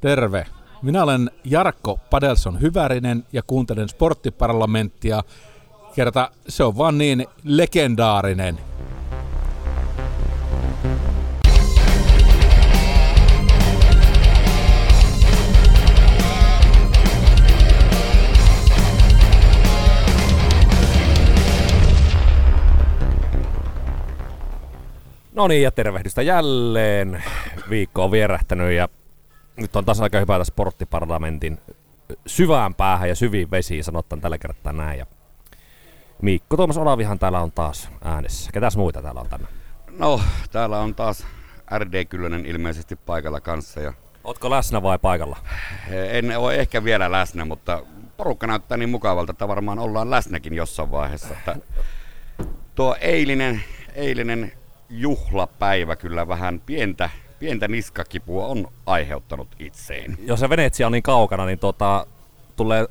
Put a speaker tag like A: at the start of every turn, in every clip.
A: Terve. Minä olen Jarkko Padelson Hyvärinen ja kuuntelen sporttiparlamenttia. Kerta se on vaan niin legendaarinen.
B: No niin, ja tervehdystä jälleen. Viikko on vierähtänyt ja nyt on taas aika hypätä sporttiparlamentin syvään päähän ja syviin vesiin, sanottan tällä kertaa näin. Ja Mikko Tuomas Olavihan täällä on taas äänessä. Ketäs muita täällä on tänne?
C: No, täällä on taas RD Kyllönen ilmeisesti paikalla kanssa. Ja
B: Ootko läsnä vai paikalla?
C: en ole ehkä vielä läsnä, mutta porukka näyttää niin mukavalta, että varmaan ollaan läsnäkin jossain vaiheessa. Että tuo eilinen, eilinen juhlapäivä kyllä vähän pientä, pientä niskakipua on aiheuttanut itseen.
B: Jos se Venetsia on niin kaukana, niin tota, tulee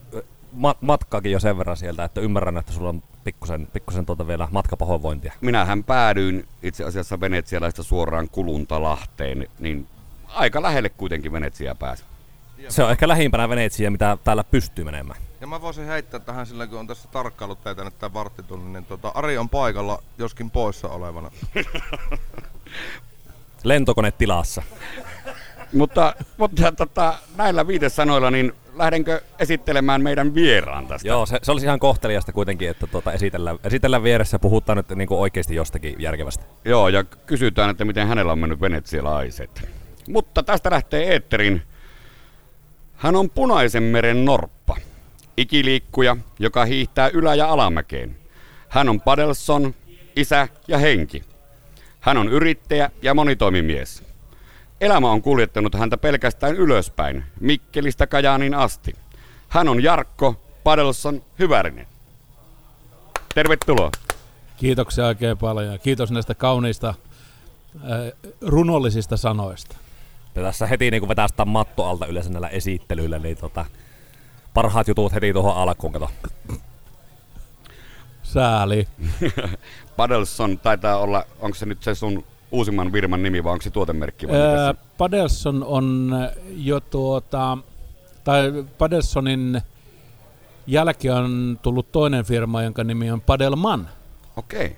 B: ma- matkaakin jo sen verran sieltä, että ymmärrän, että sulla on pikkusen, pikkusen tuota vielä matkapahoinvointia.
C: Minähän päädyin itse asiassa venetsialaista suoraan Kuluntalahteen, niin aika lähelle kuitenkin Venetsiaa pääsi.
B: Se on ehkä lähimpänä Venetsia, mitä täällä pystyy menemään.
D: Ja mä voisin heittää tähän sillä, kun on tässä tarkkailut teitä nyt tämän varttitunnin, niin tota, Ari on paikalla, joskin poissa olevana.
B: Lentokone tilassa.
C: Mutta, mutta tota, näillä viitesanoilla, niin lähdenkö esittelemään meidän vieraan tästä?
B: Joo, se, se olisi ihan kohteliasta kuitenkin, että tuota, esitellään, esitellään vieressä puhutaan nyt niin kuin oikeasti jostakin järkevästä.
C: Joo, ja kysytään, että miten hänellä on mennyt venetsialaiset. Mutta tästä lähtee Eetterin. Hän on Punaisen meren norppa. Ikiliikkuja, joka hiihtää ylä- ja alamäkeen. Hän on Padelson, isä ja henki. Hän on yrittäjä ja monitoimimies. Elämä on kuljettanut häntä pelkästään ylöspäin, Mikkelistä Kajaanin asti. Hän on Jarkko Padelson Hyvärinen. Tervetuloa.
A: Kiitoksia oikein paljon ja kiitos näistä kauniista äh, runollisista sanoista.
B: Ja tässä heti niin vetää sitä matto alta yleensä näillä esittelyillä, niin tota, parhaat jutut heti tuohon alkuun, kato.
A: Sääli.
C: Padelson taitaa olla, onko se nyt se sun uusimman firman nimi vai onko se tuotemerkki? Vai se-
A: Padelson on jo tuota, tai Padelsonin jälkeen on tullut toinen firma, jonka nimi on Padelman.
C: Okei.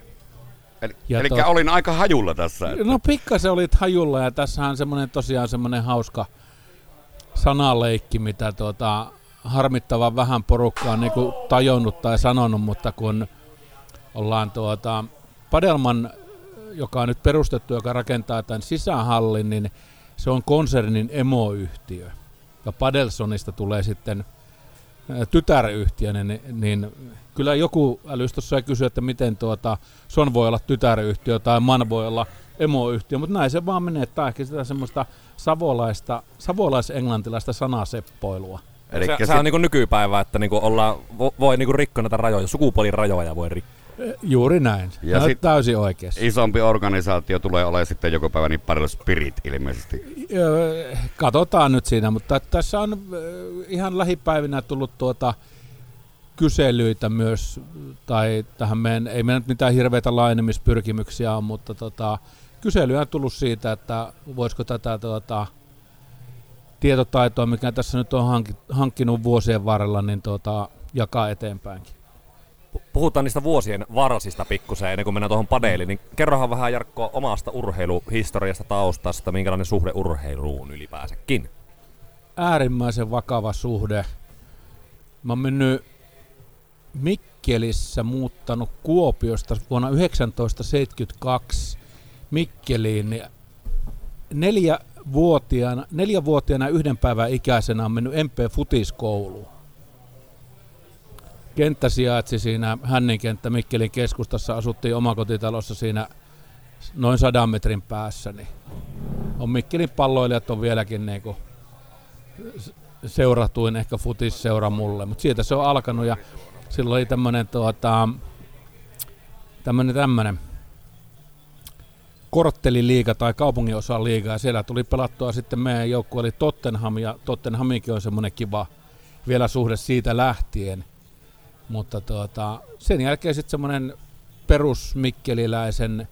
C: Eli,
A: Ja
C: eli
A: to-
C: olin aika hajulla tässä. Että...
A: No pikkasen olit hajulla ja tässähän on semmoinen tosiaan semmoinen hauska sanaleikki, mitä tuota, harmittavan vähän porukkaa on niinku tajunnut tai sanonut, mutta kun ollaan tuota, Padelman, joka on nyt perustettu, joka rakentaa tämän sisähallin, niin se on konsernin emoyhtiö. Ja Padelsonista tulee sitten tytäryhtiö, niin, niin kyllä joku älys tuossa ja kysyi, että miten tuota, Son voi olla tytäryhtiö tai Man voi olla emoyhtiö, mutta näin se vaan menee, että ehkä sitä semmoista savolaista, savolais-englantilaista sanaseppoilua.
C: Eli
B: se, se on niin nykypäivä, että niin ollaan, vo, voi niin rikkoa näitä rajoja, sukupuolin rajoja voi rikkoa.
A: Juuri näin.
C: Ja sit-
A: täysin oikeassa.
C: Isompi organisaatio tulee olemaan sitten joku päivä niin Padel Spirit ilmeisesti.
A: Katsotaan nyt siinä, mutta tässä on ihan lähipäivinä tullut tuota kyselyitä myös, tai tähän meidän, ei nyt mitään hirveitä laajenemispyrkimyksiä mutta tota, kyselyä on tullut siitä, että voisiko tätä tuota, tietotaitoa, mikä tässä nyt on hankki- hankkinut vuosien varrella, niin tuota, jakaa eteenpäinkin.
B: Puhutaan niistä vuosien varsista pikkusen ennen kuin mennään tuohon padeeliin, niin kerrohan vähän Jarkko omasta urheiluhistoriasta taustasta, minkälainen suhde urheiluun ylipäänsäkin.
A: äärimmäisen vakava suhde. Mä oon mennyt Mikkelissä muuttanut Kuopiosta vuonna 1972 Mikkeliin. niin Neljä vuotiaana, neljä vuotiaana yhden päivän ikäisenä on mennyt MP Futiskouluun. Kenttä sijaitsi siinä Hännin kenttä Mikkelin keskustassa, asuttiin omakotitalossa siinä noin sadan metrin päässä. Niin on Mikkelin palloilijat on vieläkin niinku seuratuin ehkä futisseura mulle, mutta siitä se on alkanut ja silloin oli tämmöinen tuota, tämmönen, tämmönen kortteliliiga tai kaupunginosan liiga ja siellä tuli pelattua sitten meidän joukkue oli Tottenham ja Tottenhamikin on semmoinen kiva vielä suhde siitä lähtien. Mutta tuota, sen jälkeen sitten semmoinen perusmikkeliläisen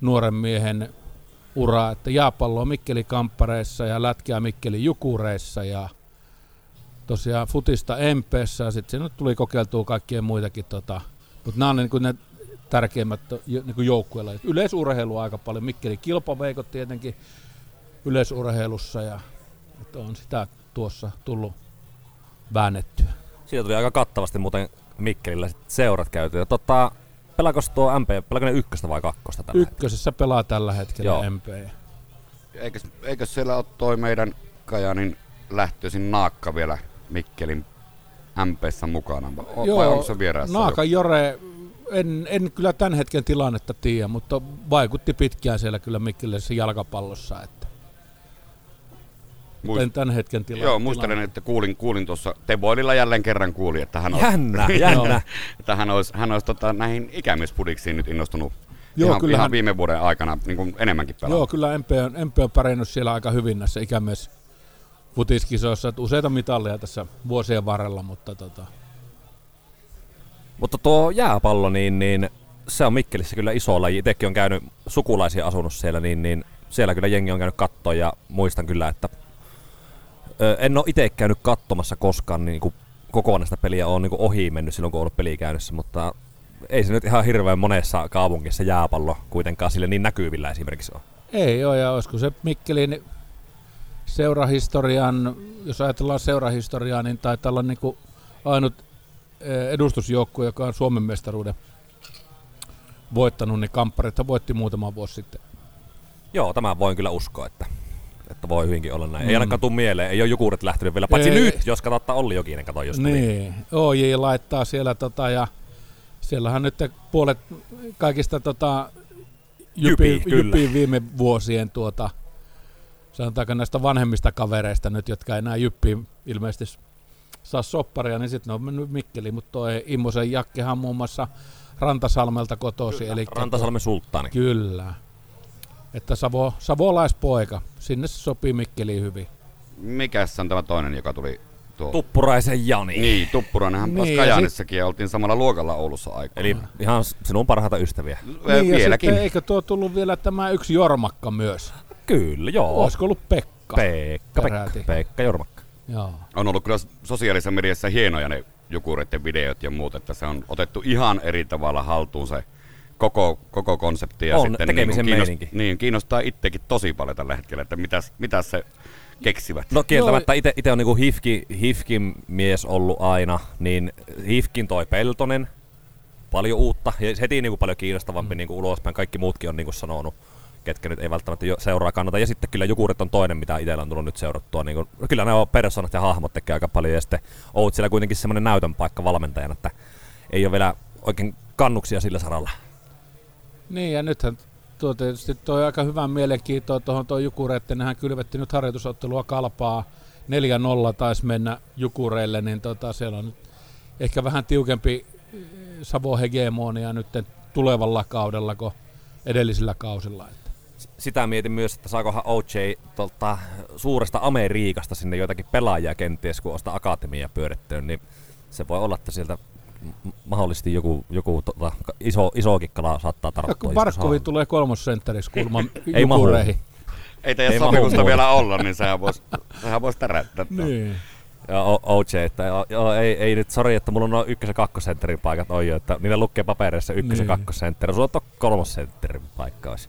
A: nuoren miehen uraa, että jääpalloa Mikkeli Kamppareissa ja lätkää Mikkeli Jukureissa ja tosiaan futista MPssä ja sitten siinä tuli kokeiltua kaikkien muitakin, tota, mutta nämä on niin kuin ne tärkeimmät niin kuin. Yleisurheilu aika paljon, Mikkeli kilpaveikot tietenkin yleisurheilussa ja että on sitä tuossa tullut väännettyä.
B: Siitä tuli aika kattavasti muuten Mikkelillä sit seurat käyty. Ja tota, pelaako tuo MP, pelaako ne ykköstä vai kakkosta tällä
A: Ykkösessä hetkellä? pelaa tällä hetkellä Joo. MP.
C: Eikös, eikös siellä ole toi meidän Kajanin lähtöisin naakka vielä Mikkelin MPssä mukana? O, Joo, vai onko se vieraassa?
A: Naaka Jore, en, en kyllä tämän hetken tilannetta tiedä, mutta vaikutti pitkään siellä kyllä Mikkelissä jalkapallossa. Että Muist... tämän hetken tila-
C: Joo, muistelen, että kuulin, kuulin tuossa Teboililla jälleen kerran kuuli, että hän
B: jännä, olisi, jännä.
C: että hän olisi, hän olisi tota, näihin ikämiespudiksiin nyt innostunut Joo, ihan, kyllähän, ihan viime vuoden aikana niin kuin enemmänkin pelaa.
A: Joo, kyllä MP on, MP on pärjännyt siellä aika hyvin näissä ikämies futiskisoissa, useita mitalleja tässä vuosien varrella, mutta tota...
B: Mutta tuo jääpallo, niin, niin se on Mikkelissä kyllä iso laji. Itsekin on käynyt sukulaisia asunut siellä, niin, niin siellä kyllä jengi on käynyt kattoon ja muistan kyllä, että en ole itse käynyt katsomassa koskaan niin kuin kokonaista peliä on niin ohi mennyt silloin, kun on ollut peli käynnissä, mutta ei se nyt ihan hirveän monessa kaupungissa jääpallo kuitenkaan sille niin näkyvillä esimerkiksi ole.
A: Ei ole, ja olisiko se Mikkelin seurahistorian, jos ajatellaan seurahistoriaa, niin taitaa olla niin kuin ainut edustusjoukkue, joka on Suomen mestaruuden voittanut, niin kamppareita voitti muutama vuosi sitten.
B: Joo, tämä voin kyllä uskoa, että että voi hyvinkin olla näin. Mm. Ei ainakaan tule mieleen, ei ole jukurit lähtenyt vielä, paitsi ei. nyt, jos katsotaan Olli Jokinen, kato just
A: Niin, OJ laittaa siellä tota ja siellähän nyt puolet kaikista tota, jypi, jypi, viime vuosien tuota, sanotaanko näistä vanhemmista kavereista nyt, jotka enää jyppiin ilmeisesti saa sopparia, niin sitten ne on mennyt Mikkeliin, mutta toi Immosen Jakkehan muun muassa Rantasalmelta kotosi.
B: Eli Rantasalmen sulttaani.
A: Kyllä. Että Savo, savolaispoika, sinne se sopii Mikkeliin hyvin.
C: Mikäs on tämä toinen, joka tuli
B: tuo? Tuppuraisen Jani.
C: Niin, Tuppurainenhan niin, Kajanissakin ja oltiin samalla luokalla Oulussa aikaa.
B: Eli ihan sinun parhaita ystäviä.
A: Niin, Vieläkin. Ja eikö tuo tullut vielä tämä yksi Jormakka myös?
B: Kyllä, joo.
A: Olisiko ollut Pekka?
B: Pekka, Pekka, Pekka Jormakka.
C: Joo. On ollut kyllä sosiaalisessa mediassa hienoja ne jukureiden videot ja muut, että se on otettu ihan eri tavalla haltuun se koko, koko konsepti. Ja
B: on, sitten niin tekemisen niin, kiinnostaa,
C: niin, kiinnostaa itsekin tosi paljon tällä hetkellä, että mitäs, mitäs se keksivät.
B: No kieltämättä itse on niinku Hifki, Hifkin mies ollut aina, niin Hifkin toi Peltonen, paljon uutta ja heti niinku paljon kiinnostavampi mm. niinku ulospäin. Kaikki muutkin on niinku sanonut, ketkä nyt ei välttämättä seuraa kannata. Ja sitten kyllä Jukurit on toinen, mitä itsellä on tullut nyt seurattua. Niin kuin, kyllä ne on persoonat ja hahmot tekee aika paljon. Ja sitten oot siellä kuitenkin semmoinen näytön paikka valmentajana, että ei ole vielä oikein kannuksia sillä saralla.
A: Niin, ja nythän tuo tietysti toi aika hyvän mielenkiintoa tuohon tuo Jukure, että nehän kylvetti nyt harjoitusottelua kalpaa. 4-0 taisi mennä Jukureille, niin tota, siellä on nyt ehkä vähän tiukempi eh, Savo-hegemonia nyt tulevalla kaudella kuin edellisillä kausilla.
B: Sitä mietin myös, että saakohan OJ tuolta suuresta Amerikasta sinne joitakin pelaajia kenties, kun on sitä akatemiaa niin se voi olla, että sieltä mahdollisesti joku, joku tota, iso, isokin kala saattaa tarttua.
A: Barkovi tulee kolmosentteriksi kulman
B: Ei mahu.
C: Ei teidän sopimusta vielä olla, niin sehän voisi vois tärättää.
A: Niin.
B: Ja OJ, että joo, ei, ei nyt, sori, että mulla on noin ykkös- ja kakkosentterin paikat on jo, että niillä lukee papereissa ykkös- niin. ja kakkosentteri. Sulla on kolmosentterin paikka olisi.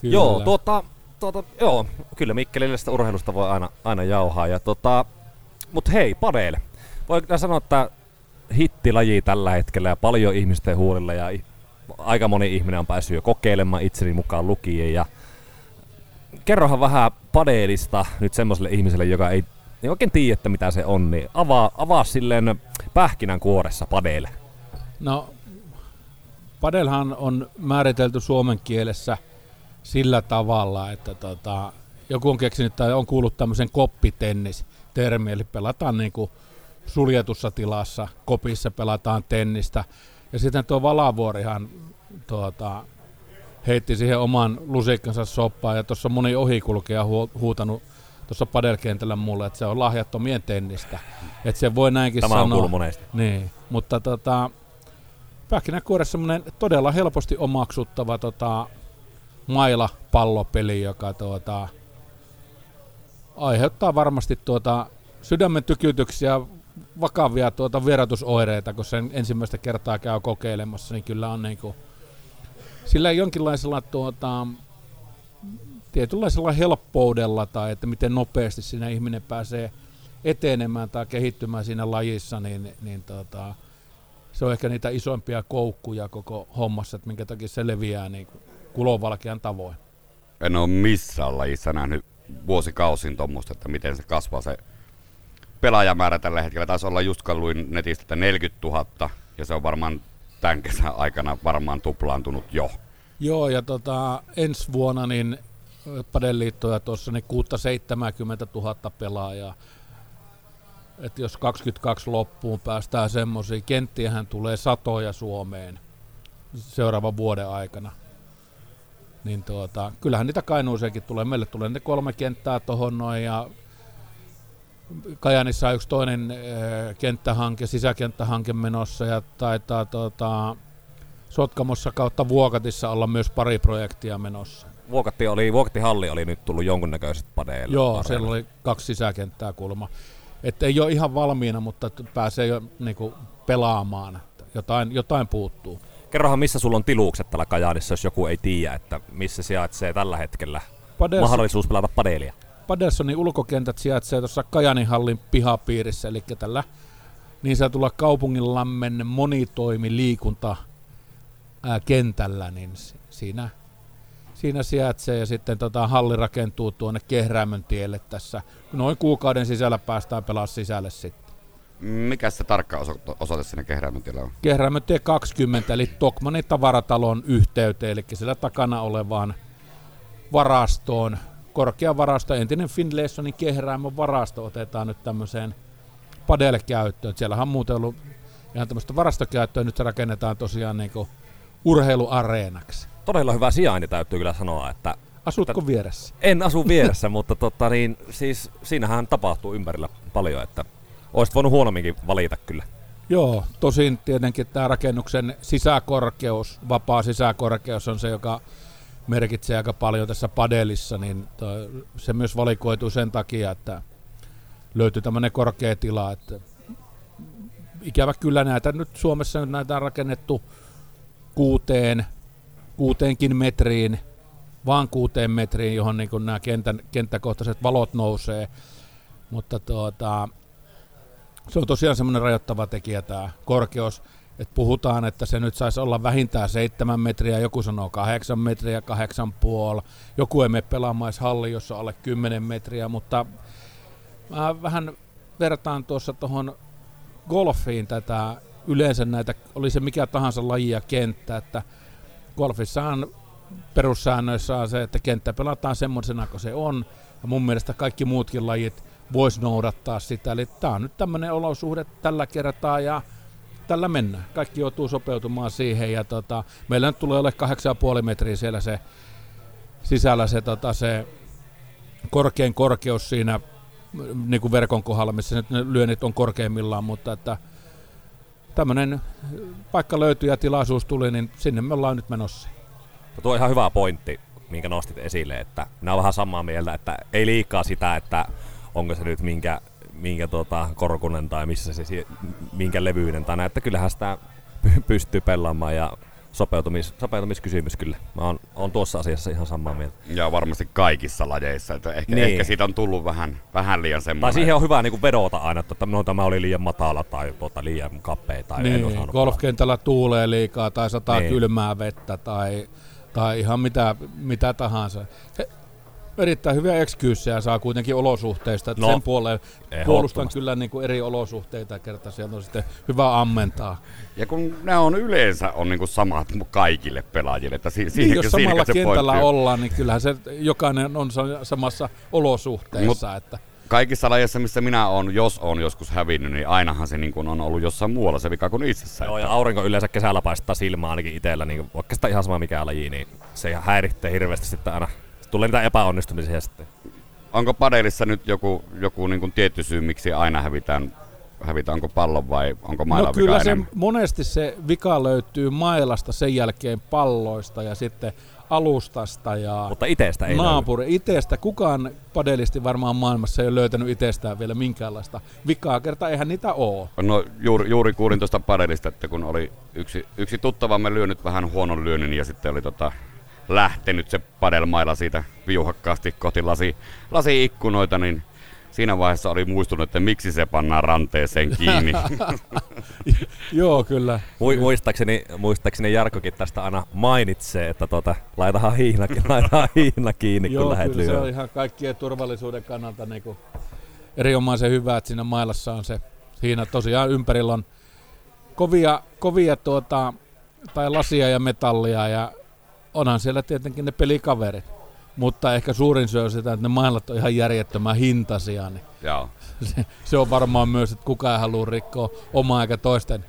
B: Kyllä. Joo, tuota, tuota, joo, kyllä Mikkelille sitä urheilusta voi aina, aina jauhaa. Ja tuota, mut hei, padeille. Voi sanoa, että hittilaji tällä hetkellä ja paljon ihmisten huulilla ja aika moni ihminen on päässyt jo kokeilemaan itseni mukaan lukien ja kerrohan vähän padeelista nyt semmoiselle ihmiselle, joka ei, ei oikein tiedä, että mitä se on, niin avaa, avaa silleen pähkinän kuoressa padeille.
A: No, padelhan on määritelty suomen kielessä sillä tavalla, että tota, joku on keksinyt tai on kuullut tämmöisen koppitennis-termi, eli pelataan niin kuin suljetussa tilassa, kopissa pelataan tennistä. Ja sitten tuo Valavuorihan tuota, heitti siihen oman lusikkansa soppaan ja tuossa moni ohikulkija hu- huutanut tuossa padelkentällä mulle, että se on lahjattomien tennistä. Että se voi näinkin
B: Tämä
A: sanoa.
B: on monesti.
A: Niin, mutta tota, pähkinänkuoressa semmoinen todella helposti omaksuttava tota, maila pallopeli, joka tuota, aiheuttaa varmasti tuota sydämen tykytyksiä, vakavia tuota vierotusoireita, kun sen ensimmäistä kertaa käy kokeilemassa, niin kyllä on niin kuin, sillä jonkinlaisella tuota, tietynlaisella helppoudella tai että miten nopeasti siinä ihminen pääsee etenemään tai kehittymään siinä lajissa, niin, niin tuota, se on ehkä niitä isoimpia koukkuja koko hommassa, että minkä takia se leviää niin kulovalkean tavoin.
C: En ole missään lajissa nähnyt vuosikausin tuommoista, että miten se kasvaa se pelaajamäärä tällä hetkellä. Taisi olla just luin netistä, että 40 000 ja se on varmaan tämän kesän aikana varmaan tuplaantunut jo.
A: Joo, ja tota, ensi vuonna niin Padeliittoja tuossa niin 670 000 pelaajaa. Et jos 22 loppuun päästään semmoisiin, kenttiähän tulee satoja Suomeen seuraavan vuoden aikana. Niin tuota, kyllähän niitä Kainuuseenkin tulee. Meille tulee ne kolme kenttää tuohon noin ja Kajanissa on yksi toinen äh, kenttähanke, sisäkenttähanke menossa ja taitaa tuota, Sotkamossa kautta Vuokatissa olla myös pari projektia menossa.
B: Vuokatti oli, Vuokattihalli oli nyt tullut jonkunnäköiset padeille.
A: Joo, areille. siellä oli kaksi sisäkenttää kulma. Että ei ole ihan valmiina, mutta pääsee jo niinku pelaamaan. Jotain, jotain puuttuu.
B: Kerrohan, missä sulla on tiluukset tällä Kajaanissa, jos joku ei tiedä, että missä sijaitsee tällä hetkellä
A: Padels,
B: mahdollisuus pelata padelia.
A: Padelsonin ulkokentät sijaitsee tuossa Kajanihallin pihapiirissä, eli tällä niin sanotulla kaupunginlammen monitoimi liikunta kentällä, niin siinä, siinä sijaitsee ja sitten tota, halli rakentuu tuonne Kehräämön tielle tässä. Noin kuukauden sisällä päästään pelaa sisälle sitten.
C: Mikä se tarkka osoite sinne Kehräämön tielle on?
A: Kehräämön tie 20, eli Tokmanin tavaratalon yhteyteen, eli siellä takana olevaan varastoon. Korkea varasto, entinen Finlaysonin Kehräämön varasto otetaan nyt tämmöiseen padelle käyttöön. Siellähän on muuten ollut ihan tämmöistä varastokäyttöä, nyt se rakennetaan tosiaan niin urheiluareenaksi.
B: Todella hyvä sijainti täytyy kyllä sanoa, että
A: Asutko vieressä?
B: En asu vieressä, mutta totta, niin, siis siinähän tapahtuu ympärillä paljon, että olisit voinut huonomminkin valita kyllä.
A: Joo, tosin tietenkin tämä rakennuksen sisäkorkeus, vapaa sisäkorkeus on se, joka merkitsee aika paljon tässä padelissa, niin se myös valikoituu sen takia, että löytyy tämmöinen korkea tila, että ikävä kyllä näitä nyt Suomessa nyt näitä on rakennettu kuuteen, kuuteenkin metriin, vaan kuuteen metriin, johon niin nämä kentän, kenttäkohtaiset valot nousee. Mutta tuota, se on tosiaan semmoinen rajoittava tekijä tämä korkeus. Että puhutaan, että se nyt saisi olla vähintään seitsemän metriä, joku sanoo kahdeksan metriä, kahdeksan puoli. Joku ei mene pelaamaan halli, jossa on alle kymmenen metriä, mutta mä vähän vertaan tuossa tuohon golfiin tätä yleensä näitä, oli se mikä tahansa laji ja kenttä, että golfissahan perussäännöissä on se, että kenttä pelataan semmoisena kuin se on, ja mun mielestä kaikki muutkin lajit vois noudattaa sitä, eli tämä on nyt tämmöinen olosuhde tällä kertaa, ja tällä mennään. Kaikki joutuu sopeutumaan siihen, ja tota, meillä nyt tulee ole 8,5 metriä siellä se sisällä se, tota, se korkein korkeus siinä niin kuin verkon kohdalla, missä nyt ne lyönnit on korkeimmillaan, mutta että tämmöinen paikka löytyi ja tilaisuus tuli, niin sinne me ollaan nyt menossa.
B: No tuo on ihan hyvä pointti, minkä nostit esille, että nämä on vähän samaa mieltä, että ei liikaa sitä, että onko se nyt minkä, minkä tuota, korkunen tai missä se, minkä levyinen tai näin, että kyllähän sitä pystyy pelaamaan ja sopeutumis, sopeutumiskysymys kyllä. Mä oon, oon tuossa asiassa ihan samaa mieltä.
C: Ja varmasti kaikissa lajeissa. Että ehkä, niin. ehkä siitä on tullut vähän, vähän liian semmoinen.
B: Tai siihen on hyvä niin vedota aina, että no, tämä oli liian matala tai tuota, liian kapea. Tai
A: niin, golfkentällä tuulee liikaa tai sataa niin. kylmää vettä tai, tai ihan mitä, mitä tahansa. Se, erittäin hyviä excuseja saa kuitenkin olosuhteista. Että no, sen puoleen puolustan kyllä niin kuin eri olosuhteita kerta sieltä on sitten hyvä ammentaa.
C: Ja kun ne on yleensä on niin kuin samat kaikille pelaajille. Että si-
A: niin, jos samalla kentällä pointti. ollaan, niin kyllähän se jokainen on samassa olosuhteessa. Mut, että
C: kaikissa lajeissa, missä minä olen, jos on joskus hävinnyt, niin ainahan se niin kuin on ollut jossain muualla se vika kuin itsessä.
B: Joo, ja aurinko yleensä kesällä paistaa silmää ainakin itsellä, niin vaikka sitä ihan sama mikä laji, niin se häiritsee hirveästi sitten aina tulee niitä epäonnistumisia sitten.
C: Onko padelissa nyt joku, joku niin kuin tietty syy, miksi aina hävitään hävitä, onko pallon vai onko maila
A: no kyllä se, monesti se vika löytyy mailasta, sen jälkeen palloista ja sitten alustasta ja
B: Mutta itestä ei löydy.
A: naapuri itestä. Kukaan padelisti varmaan maailmassa ei ole löytänyt itsestään vielä minkäänlaista vikaa, kerta eihän niitä oo.
C: No juuri, juuri kuulin tuosta padelista, että kun oli yksi, yksi tuttavamme lyönyt vähän huonon lyönnin ja sitten oli tota, lähtenyt se padelmailla siitä viuhakkaasti kohti lasi, lasi-ikkunoita, niin siinä vaiheessa oli muistunut, että miksi se pannaan ranteeseen kiinni.
A: Joo, kyllä.
B: Mu- muistaakseni, muistaakseni Jarkokin tästä aina mainitsee, että tota, laitahan hiina, laitahan hiina kiinni,
A: Joo,
B: kun lähdet
A: kyllä se on
B: lyömään.
A: ihan kaikkien turvallisuuden kannalta niin kuin erinomaisen hyvä, että siinä mailassa on se siinä tosiaan ympärillä on kovia, kovia tuota, tai lasia ja metallia ja onhan siellä tietenkin ne pelikaverit. Mutta ehkä suurin syy on sitä, että ne mailat on ihan järjettömän hintaisia, niin
C: Joo.
A: se, se on varmaan myös, että kukaan ei halua rikkoa omaa eikä toisten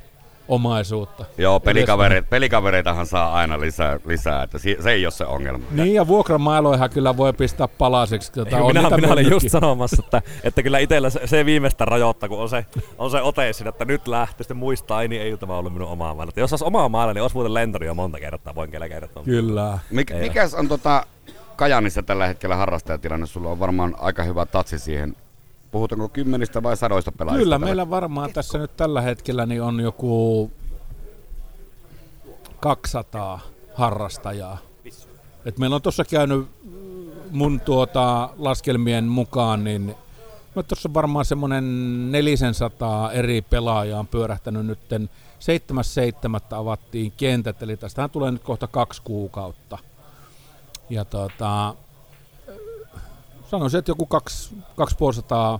A: omaisuutta.
C: Joo, pelikavereita, pelikavereitahan saa aina lisää, lisää että si- se ei ole se ongelma.
A: Niin ja vuokramailoihan kyllä voi pistää palasiksi. Tota,
B: Eikö
A: on
B: minä, minä olin just sanomassa, että, että kyllä itsellä se, se viimeistä rajoittaa, kun on se, on se ote siinä, että nyt lähtee, sitten muistaa, ei niin ei tämä ollut minun omaa mailla. Jos olisi omaa mailla, niin olisi muuten lentänyt jo monta kertaa, voin kyllä kertoa.
A: Kyllä.
C: Mik,
B: Ei.
C: mikäs on tota Kajanissa tällä hetkellä harrastajatilanne? Sulla on varmaan aika hyvä tatsi siihen. Puhutaanko kymmenistä vai sadoista pelaajista?
A: Kyllä, meillä varmaan tässä nyt tällä hetkellä niin on joku 200 harrastajaa. Et meillä on tuossa käynyt mun tuota laskelmien mukaan, niin no tuossa varmaan semmoinen 400 eri pelaajaa on pyörähtänyt nytten 7.7. avattiin kentät, eli tästähän tulee nyt kohta kaksi kuukautta. Ja tota, sanoisin, että joku kaksi, 250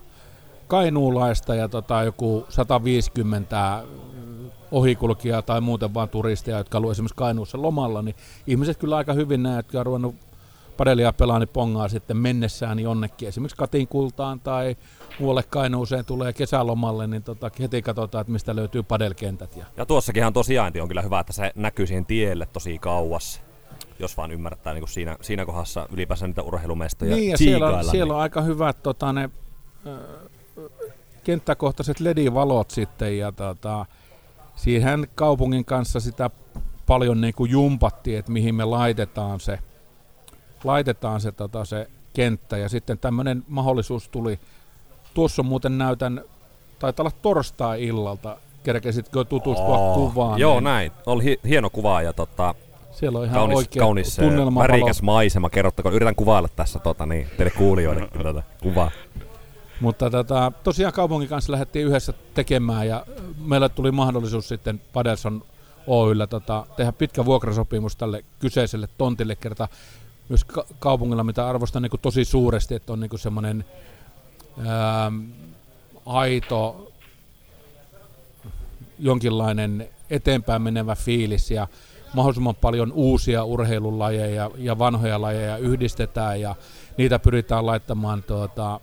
A: kainuulaista ja tota, joku 150 ohikulkijaa tai muuten vaan turisteja, jotka ovat esimerkiksi Kainuussa lomalla, niin ihmiset kyllä aika hyvin näet, jotka on ruvennut padelia pelaa, niin pongaa sitten mennessään jonnekin, esimerkiksi Katin kultaan tai muualle Kainuuseen tulee kesälomalle, niin tota, heti katsotaan, että mistä löytyy padelkentät. Ja
B: Ja tuossakinhan tuo sijainti on kyllä hyvä, että se näkyy siihen tielle tosi kauas. Jos vaan ymmärtää niin kuin siinä, siinä kohdassa ylipäänsä niitä urheilumestoja
A: niin, ja siellä, on,
B: tsiikailla,
A: siellä on aika hyvät tota, ne, ö, kenttäkohtaiset LED-valot sitten, ja tota, siihen kaupungin kanssa sitä paljon niin kuin jumpattiin, että mihin me laitetaan se, laitetaan se, tota, se kenttä, ja sitten tämmöinen mahdollisuus tuli. Tuossa muuten näytän, taitaa olla torstai-illalta, kerkesitkö tutustua
B: Oo,
A: kuvaan?
B: Joo,
A: niin
B: näin. Oli hi- hieno kuva ja tota,
A: Siellä on ihan
B: kaunis,
A: oikea
B: kaunis eh,
A: tunnelmavalo.
B: värikäs maisema. Kerrottako, yritän kuvailla tässä tota, niin, teille kuulijoille tätä kuvaa.
A: Mutta tota, tosiaan kaupungin kanssa lähdettiin yhdessä tekemään ja meillä tuli mahdollisuus sitten Padelson Oyllä tota, tehdä pitkä vuokrasopimus tälle kyseiselle tontille kerta myös ka- kaupungilla, mitä arvostan niin tosi suuresti, että on niin semmoinen ähm, aito jonkinlainen eteenpäin menevä fiilis ja mahdollisimman paljon uusia urheilulajeja ja vanhoja lajeja yhdistetään ja niitä pyritään laittamaan tuota,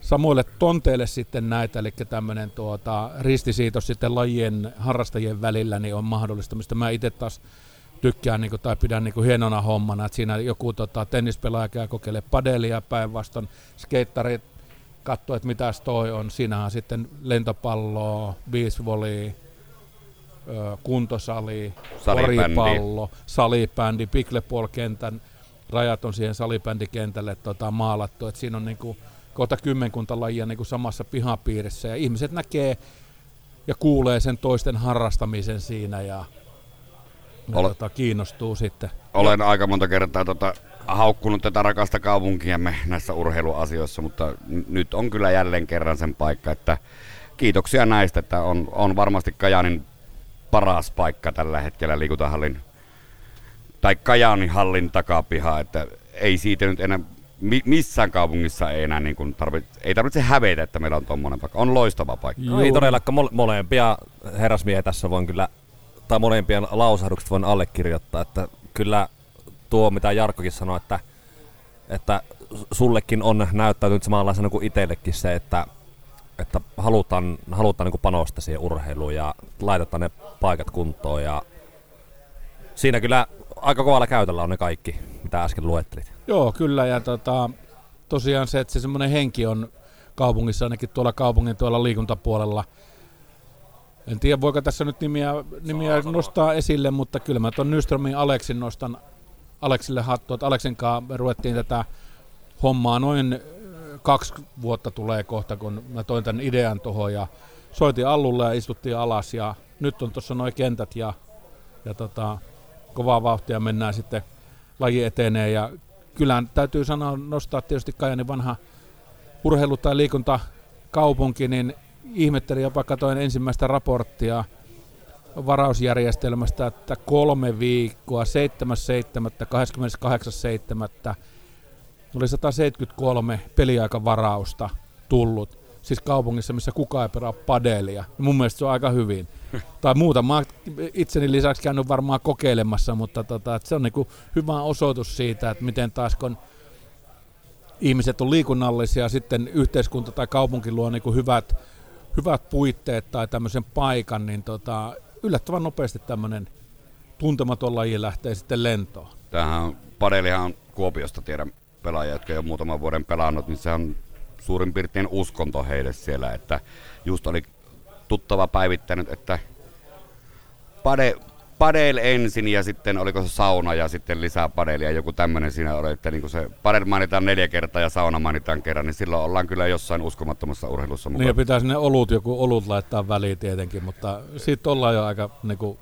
A: samoille tonteille sitten näitä, eli tämmöinen tuota, ristisiitos sitten lajien harrastajien välillä niin on mahdollista, mistä mä itse taas tykkään niin kuin, tai pidän niin kuin, hienona hommana, että siinä joku tota, tennispelaaja käy kokeilee padelia päinvastoin, skeittarit katsoo, että mitäs toi on, siinä on sitten lentopalloa, beachvolley, kuntosali,
C: Salibändi.
A: koripallo, salibändi, pickleball-kentän rajat on siihen salibändikentälle tota, maalattu, että siinä on niinku kohta kymmenkunta lajia niinku samassa pihapiirissä ja ihmiset näkee ja kuulee sen toisten harrastamisen siinä ja, ja
C: Ole-
A: tota, kiinnostuu sitten.
C: Olen aika monta kertaa tota, haukkunut tätä rakasta kaupunkiamme näissä urheiluasioissa, mutta n- nyt on kyllä jälleen kerran sen paikka, että kiitoksia näistä, että on, on varmasti Kajanin paras paikka tällä hetkellä liikuntahallin tai Kajaanin hallin takapiha, että ei siitä nyt enää mi- missään kaupungissa ei enää niin kuin tarvitse, ei tarvitse hävetä, että meillä on tuommoinen paikka. On loistava paikka.
B: No ei todellakaan mole- molempia herrasmiehiä tässä voin kyllä, tai molempien lausahdukset voin allekirjoittaa, että kyllä tuo mitä Jarkkokin sanoi, että, että sullekin on näyttäytynyt samanlaisena kuin itsellekin se, että, että halutaan, halutaan niin panostaa siihen urheiluun ja laitetaan ne paikat kuntoon ja siinä kyllä aika kovalla käytöllä on ne kaikki, mitä äsken luettelit.
A: Joo, kyllä. Ja tota, tosiaan se, että se semmoinen henki on kaupungissa, ainakin tuolla kaupungin tuolla liikuntapuolella. En tiedä, voiko tässä nyt nimiä, nimiä nostaa esille, mutta kyllä mä tuon Nyströmin Aleksin nostan Aleksille hattua, että Aleksen kanssa me ruvettiin tätä hommaa noin kaksi vuotta tulee kohta, kun mä toin tämän idean tuohon ja soitin Allulle ja istuttiin alas ja nyt on tuossa noin kentät ja, ja tota, kovaa vauhtia mennään sitten laji etenee ja kyllä täytyy sanoa, nostaa tietysti Kajanin vanha urheilu- tai liikuntakaupunki, niin ihmettelin jopa katoin ensimmäistä raporttia varausjärjestelmästä, että kolme viikkoa, 7.7., 28.7. oli 173 peliaikavarausta tullut, siis kaupungissa, missä kukaan ei pelaa padelia. Mun mielestä se on aika hyvin. tai muuta, mä itseni lisäksi käynyt varmaan kokeilemassa, mutta tota, se on niinku hyvä osoitus siitä, että miten taas kun ihmiset on liikunnallisia, sitten yhteiskunta tai kaupunki luo niinku hyvät, hyvät puitteet tai tämmöisen paikan, niin tota, yllättävän nopeasti tämmöinen tuntematon laji lähtee sitten lentoon.
C: Tämähän on, padelihan on Kuopiosta tiedän pelaajia, jotka jo muutaman vuoden pelannut, niin se on suurin piirtein uskonto heille siellä, että just oli tuttava päivittänyt, että pade, padel ensin ja sitten oliko se sauna ja sitten lisää padelia, joku tämmöinen siinä oli, että niin se padel mainitaan neljä kertaa ja sauna mainitaan kerran, niin silloin ollaan kyllä jossain uskomattomassa urheilussa
A: Niin
C: mukana.
A: ja pitää sinne olut, joku olut laittaa väliin tietenkin, mutta siitä ollaan jo aika niinku,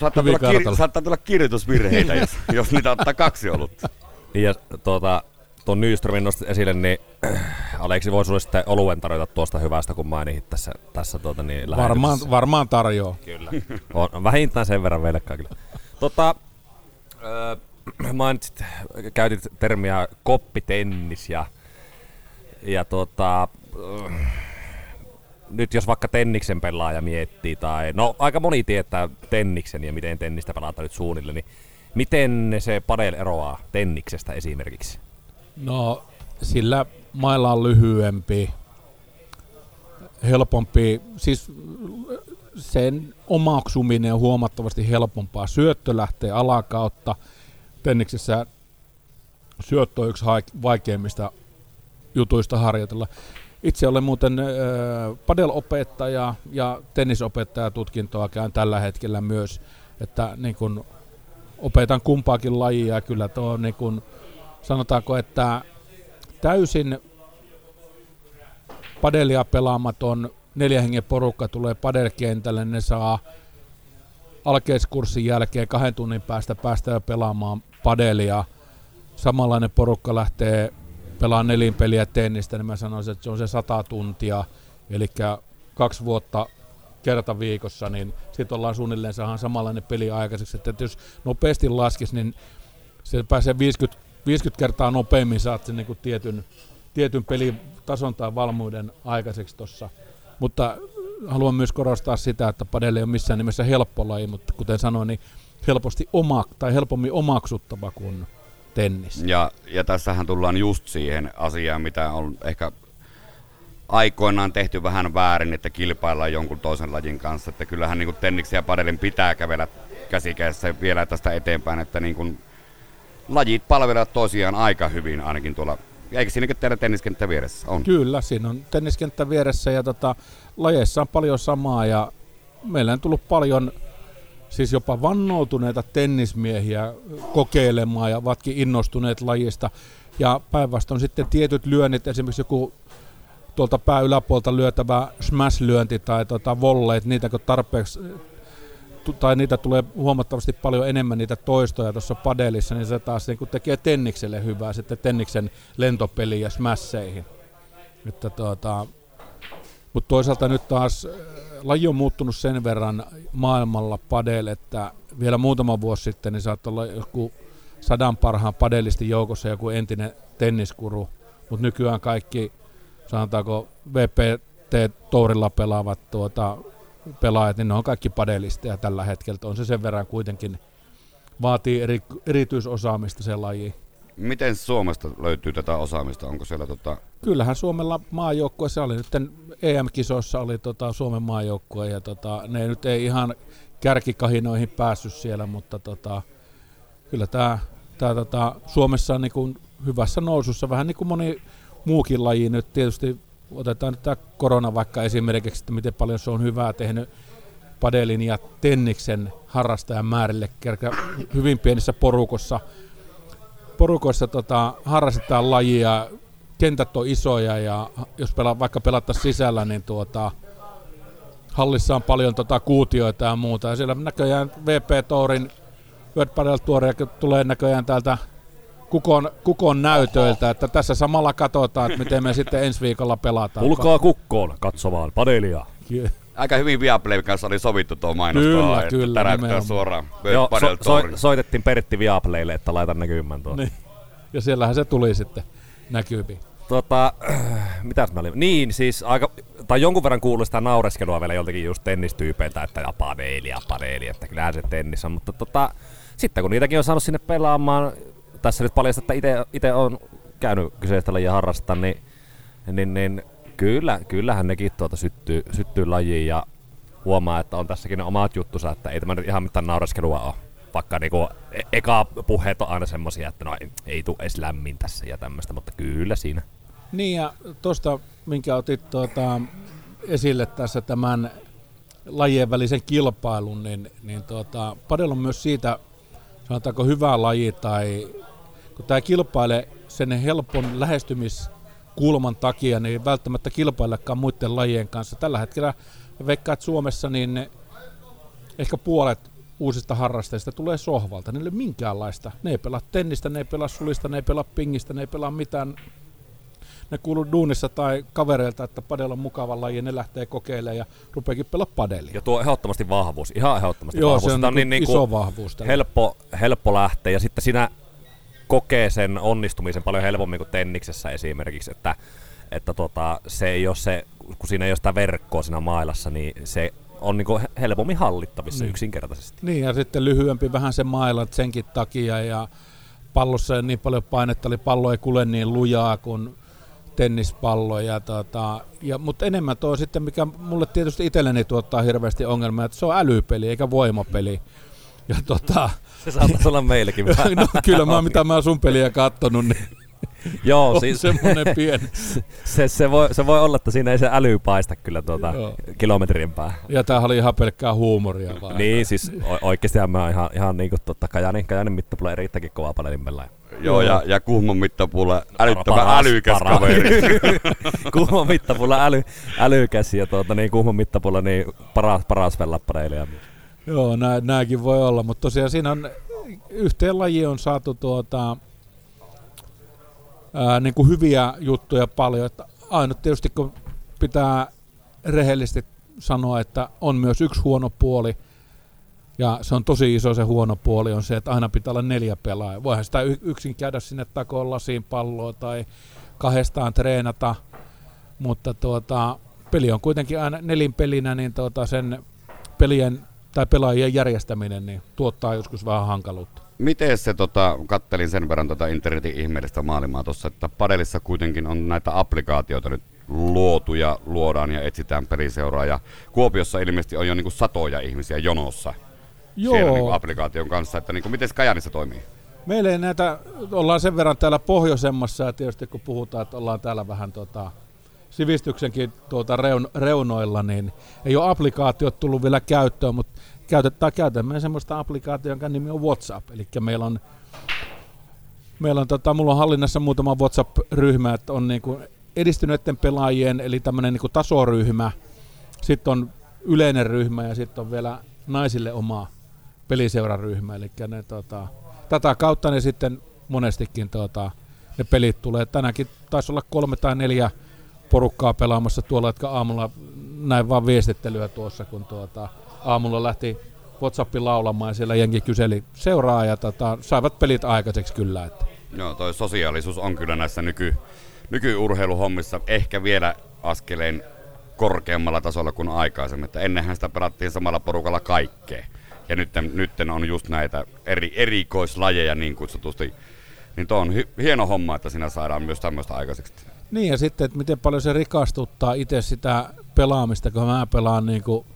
C: Saattaa
A: hyvin
C: tulla, kir- saattaa tulla kirjoitusvirheitä, jos, jos niitä ottaa kaksi olutta.
B: Ja tuota, tuon Nyströmin nostit esille, niin Aleksi voi sulle sitten oluen tarjota tuosta hyvästä, kun mainit tässä, tässä tuota, niin
A: varmaan, varmaan tarjoaa.
B: Kyllä. On vähintään sen verran meille kaikille. Tota, öö, mainitsit, käytit termiä koppitennis ja, ja tota, öö, nyt jos vaikka tenniksen pelaaja miettii, tai no aika moni tietää tenniksen ja miten tennistä pelataan nyt suunnilleen, niin miten se padel eroaa tenniksestä esimerkiksi?
A: No, sillä mailla on lyhyempi, helpompi, siis sen omaksuminen on huomattavasti helpompaa. Syöttö lähtee alakautta. Tenniksessä syöttö on yksi vaikeimmista jutuista harjoitella. Itse olen muuten äh, padelopettaja ja tennisopettaja tutkintoa käyn tällä hetkellä myös, että niin kun opetan kumpaakin lajia ja kyllä tuo niin kun, sanotaanko, että täysin padelia pelaamaton neljän hengen porukka tulee padelkentälle, ne saa alkeiskurssin jälkeen kahden tunnin päästä päästä pelaamaan padelia. Samanlainen porukka lähtee pelaamaan nelinpeliä tennistä, niin mä sanoisin, että se on se sata tuntia, eli kaksi vuotta kerta viikossa, niin sitten ollaan suunnilleen saadaan samanlainen peli aikaiseksi. Että jos nopeasti laskisi, niin se pääsee 50, 50 kertaa nopeammin saat sen niin kuin tietyn, tietyn pelitason tai valmuuden aikaiseksi tuossa. Mutta haluan myös korostaa sitä, että padel ei ole missään nimessä helppo laji, mutta kuten sanoin, niin helposti oma, tai helpommin omaksuttava kuin tennis.
C: Ja, ja tässähän tullaan just siihen asiaan, mitä on ehkä aikoinaan tehty vähän väärin, että kilpaillaan jonkun toisen lajin kanssa. Että kyllähän niin tenniksen ja padelin pitää kävellä käsikädessä vielä tästä eteenpäin, että niin kuin lajit palvelevat toisiaan aika hyvin ainakin tuolla. Eikö siinäkin tehdä tenniskenttä vieressä? On.
A: Kyllä, siinä on tenniskenttä vieressä ja tota, lajeissa on paljon samaa ja meillä on tullut paljon siis jopa vannoutuneita tennismiehiä kokeilemaan ja ovatkin innostuneet lajista. Ja päinvastoin sitten tietyt lyönnit, esimerkiksi joku tuolta pää yläpuolta lyötävä smash-lyönti tai tota volleet, niitä kun tarpeeksi tai niitä tulee huomattavasti paljon enemmän niitä toistoja tuossa padelissa, niin se taas niin tekee tennikselle hyvää sitten tenniksen lentopeliin ja smasheihin. Että tuota, mutta toisaalta nyt taas äh, laji on muuttunut sen verran maailmalla padel, että vielä muutama vuosi sitten niin saattoi olla joku sadan parhaan padelistin joukossa joku entinen tenniskuru, mutta nykyään kaikki, sanotaanko VPT-tourilla pelaavat tuota, pelaajat, niin ne on kaikki padelisteja tällä hetkellä. On se sen verran kuitenkin, vaatii eri, erityisosaamista se laji.
C: Miten Suomesta löytyy tätä osaamista? Onko siellä tota...
A: Kyllähän Suomella maajoukkue, se oli nyt EM-kisoissa oli tota Suomen maajoukkue ja tota, ne nyt ei ihan kärkikahinoihin päässyt siellä, mutta tota, kyllä tämä tää, tota, Suomessa on niin hyvässä nousussa, vähän niin kuin moni muukin laji nyt tietysti otetaan nyt tämä korona vaikka esimerkiksi, että miten paljon se on hyvää tehnyt padelin ja tenniksen harrastajan määrille hyvin pienissä porukossa porukoissa tota, harrastetaan lajia, kentät on isoja ja jos pela, vaikka pelattaisiin sisällä, niin tuota, hallissa on paljon tota, kuutioita ja muuta. Ja siellä näköjään VP Tourin World Padel tulee näköjään täältä kukon, kukon näytöiltä, että tässä samalla katsotaan, että miten me sitten ensi viikolla pelataan.
B: Tulkaa kukkoon katsomaan padelia.
C: Aika hyvin Viaplay kanssa oli sovittu tuo mainos.
A: Kyllä,
C: että
A: kyllä,
C: Täräyttää suoraan
B: Joo, so, so, soitettiin Pertti Viaplaylle, että laitan näkymään tuon.
A: Niin. Ja siellähän se tuli sitten näkyviin.
B: Tota, mitäs mä olin? Niin, siis aika, tai jonkun verran kuului sitä naureskelua vielä joltakin just tennistyypeiltä, että ja padeili ja padeili, että kyllähän se tennis on, mutta tota, sitten kun niitäkin on saanut sinne pelaamaan, tässä nyt paljasta, että itse on käynyt kyseistä lajia harrastaa, niin, niin, niin kyllä, kyllähän nekin tuota syttyy, syttyy lajiin ja huomaa, että on tässäkin ne omat juttusa, että ei tämä nyt ihan mitään naureskelua ole. Vaikka niinku e- eka puheet on aina semmosia, että no ei, ei tule edes lämmin tässä ja tämmöistä, mutta kyllä siinä.
A: Niin ja tuosta, minkä otit tuota, esille tässä tämän lajien välisen kilpailun, niin, niin tuota, padel on myös siitä, sanotaanko hyvä laji, tai kun tämä kilpailee sen helpon lähestymiskulman takia, niin ei välttämättä kilpailekaan muiden lajien kanssa. Tällä hetkellä veikkaan, että Suomessa niin ehkä puolet uusista harrastajista tulee sohvalta. Niillä ei ole minkäänlaista. Ne ei pelaa tennistä, ne ei pelaa sulista, ne ei pelaa pingistä, ne ei pelaa mitään ne kuuluu duunissa tai kavereilta, että padel on mukava laji, ne lähtee kokeilemaan ja rupeakin pelaa padelia.
B: Ja tuo ehdottomasti vahvuus, ihan ehdottomasti
A: Joo,
B: vahvuus.
A: se on
B: Sitä
A: niin
B: niinku
A: iso vahvuus. tällä.
B: helppo, helppo lähteä ja sitten siinä kokee sen onnistumisen paljon helpommin kuin tenniksessä esimerkiksi, että, että tota, se ei ole se, kun siinä ei ole sitä verkkoa siinä mailassa, niin se on niinku helpommin hallittavissa
A: Niin.
B: yksinkertaisesti.
A: Niin, ja sitten lyhyempi vähän se maila senkin takia, ja pallossa ei niin paljon painetta, eli pallo ei kule niin lujaa kuin tennispallo. Ja tota, ja, mutta enemmän tuo sitten, mikä mulle tietysti itselleni tuottaa hirveästi ongelmia, että se on älypeli eikä voimapeli. Ja tota,
B: Se saattaisi olla meillekin vähän.
A: no, kyllä mä mitä mä oon sun peliä kattonut, niin
B: Joo,
A: on
B: siis
A: semmoinen pieni.
B: se, se, voi, se voi olla, että siinä ei se äly paista kyllä tuota
A: Joo.
B: kilometrin päähän.
A: Ja tämähän oli ihan pelkkää huumoria vaan.
B: Niin, siis o- oikeasti mä oon ihan, ihan niinku totta Kajanin, Kajanin mittapuolella erittäinkin kovaa paljon pelaa.
C: Joo, ja, ja Kuhmon mittapuulla älyttömän
B: Paras,
C: älykäs
B: paras.
C: kaveri.
B: Kuhmon mittapulla äly, älykäs ja tuota, niin Kuhmon mittapulla niin paras, paras fellappareilija.
A: Joo, nää, nääkin voi olla, mutta tosiaan siinä on yhteen lajiin on saatu tuota, ää, niin kuin hyviä juttuja paljon. Että ainut tietysti kun pitää rehellisesti sanoa, että on myös yksi huono puoli, ja se on tosi iso se huono puoli, on se, että aina pitää olla neljä pelaajaa. Voihan sitä yksin käydä sinne takoon lasiin palloa tai kahdestaan treenata, mutta tuota, peli on kuitenkin aina nelinpelinä, niin tuota, sen pelien tai pelaajien järjestäminen niin tuottaa joskus vähän hankaluutta.
C: Miten se, tota, kattelin sen verran tota internetin ihmeellistä maailmaa tuossa, että padelissa kuitenkin on näitä applikaatioita nyt luotu ja luodaan ja etsitään peliseuraa. Ja Kuopiossa ilmeisesti on jo niinku satoja ihmisiä jonossa siellä niinku applikaation kanssa, että niinku, miten se Kajanissa toimii?
A: Meillä ei näitä, ollaan sen verran täällä pohjoisemmassa ja tietysti kun puhutaan, että ollaan täällä vähän tota, sivistyksenkin tuota reun, reunoilla, niin ei ole applikaatiot tullut vielä käyttöön, mutta käytetään, käytämme semmoista applikaatiota, jonka nimi on WhatsApp. Eli meillä on, meillä on tota, mulla on hallinnassa muutama WhatsApp-ryhmä, että on niinku edistyneiden pelaajien, eli tämmöinen niinku tasoryhmä, sitten on yleinen ryhmä ja sitten on vielä naisille oma peliseuraryhmä, eli ne tota, tätä kautta ne sitten monestikin tota, ne pelit tulee. Tänäänkin taisi olla kolme tai neljä porukkaa pelaamassa tuolla, jotka aamulla näin vaan viestittelyä tuossa, kun tuota, aamulla lähti WhatsAppin laulamaan ja siellä jengi kyseli seuraa ja tota, saivat pelit aikaiseksi kyllä. Että.
C: Joo, toi sosiaalisuus on kyllä näissä nyky, nykyurheiluhommissa ehkä vielä askeleen korkeammalla tasolla kuin aikaisemmin. Että ennenhän sitä pelattiin samalla porukalla kaikkea. Ja nyt, nyt on just näitä eri, erikoislajeja niin kutsutusti. Niin tuo on hy, hieno homma, että siinä saadaan myös tämmöistä aikaiseksi.
A: Niin ja sitten, että miten paljon se rikastuttaa itse sitä pelaamista, kun mä pelaan niin kuin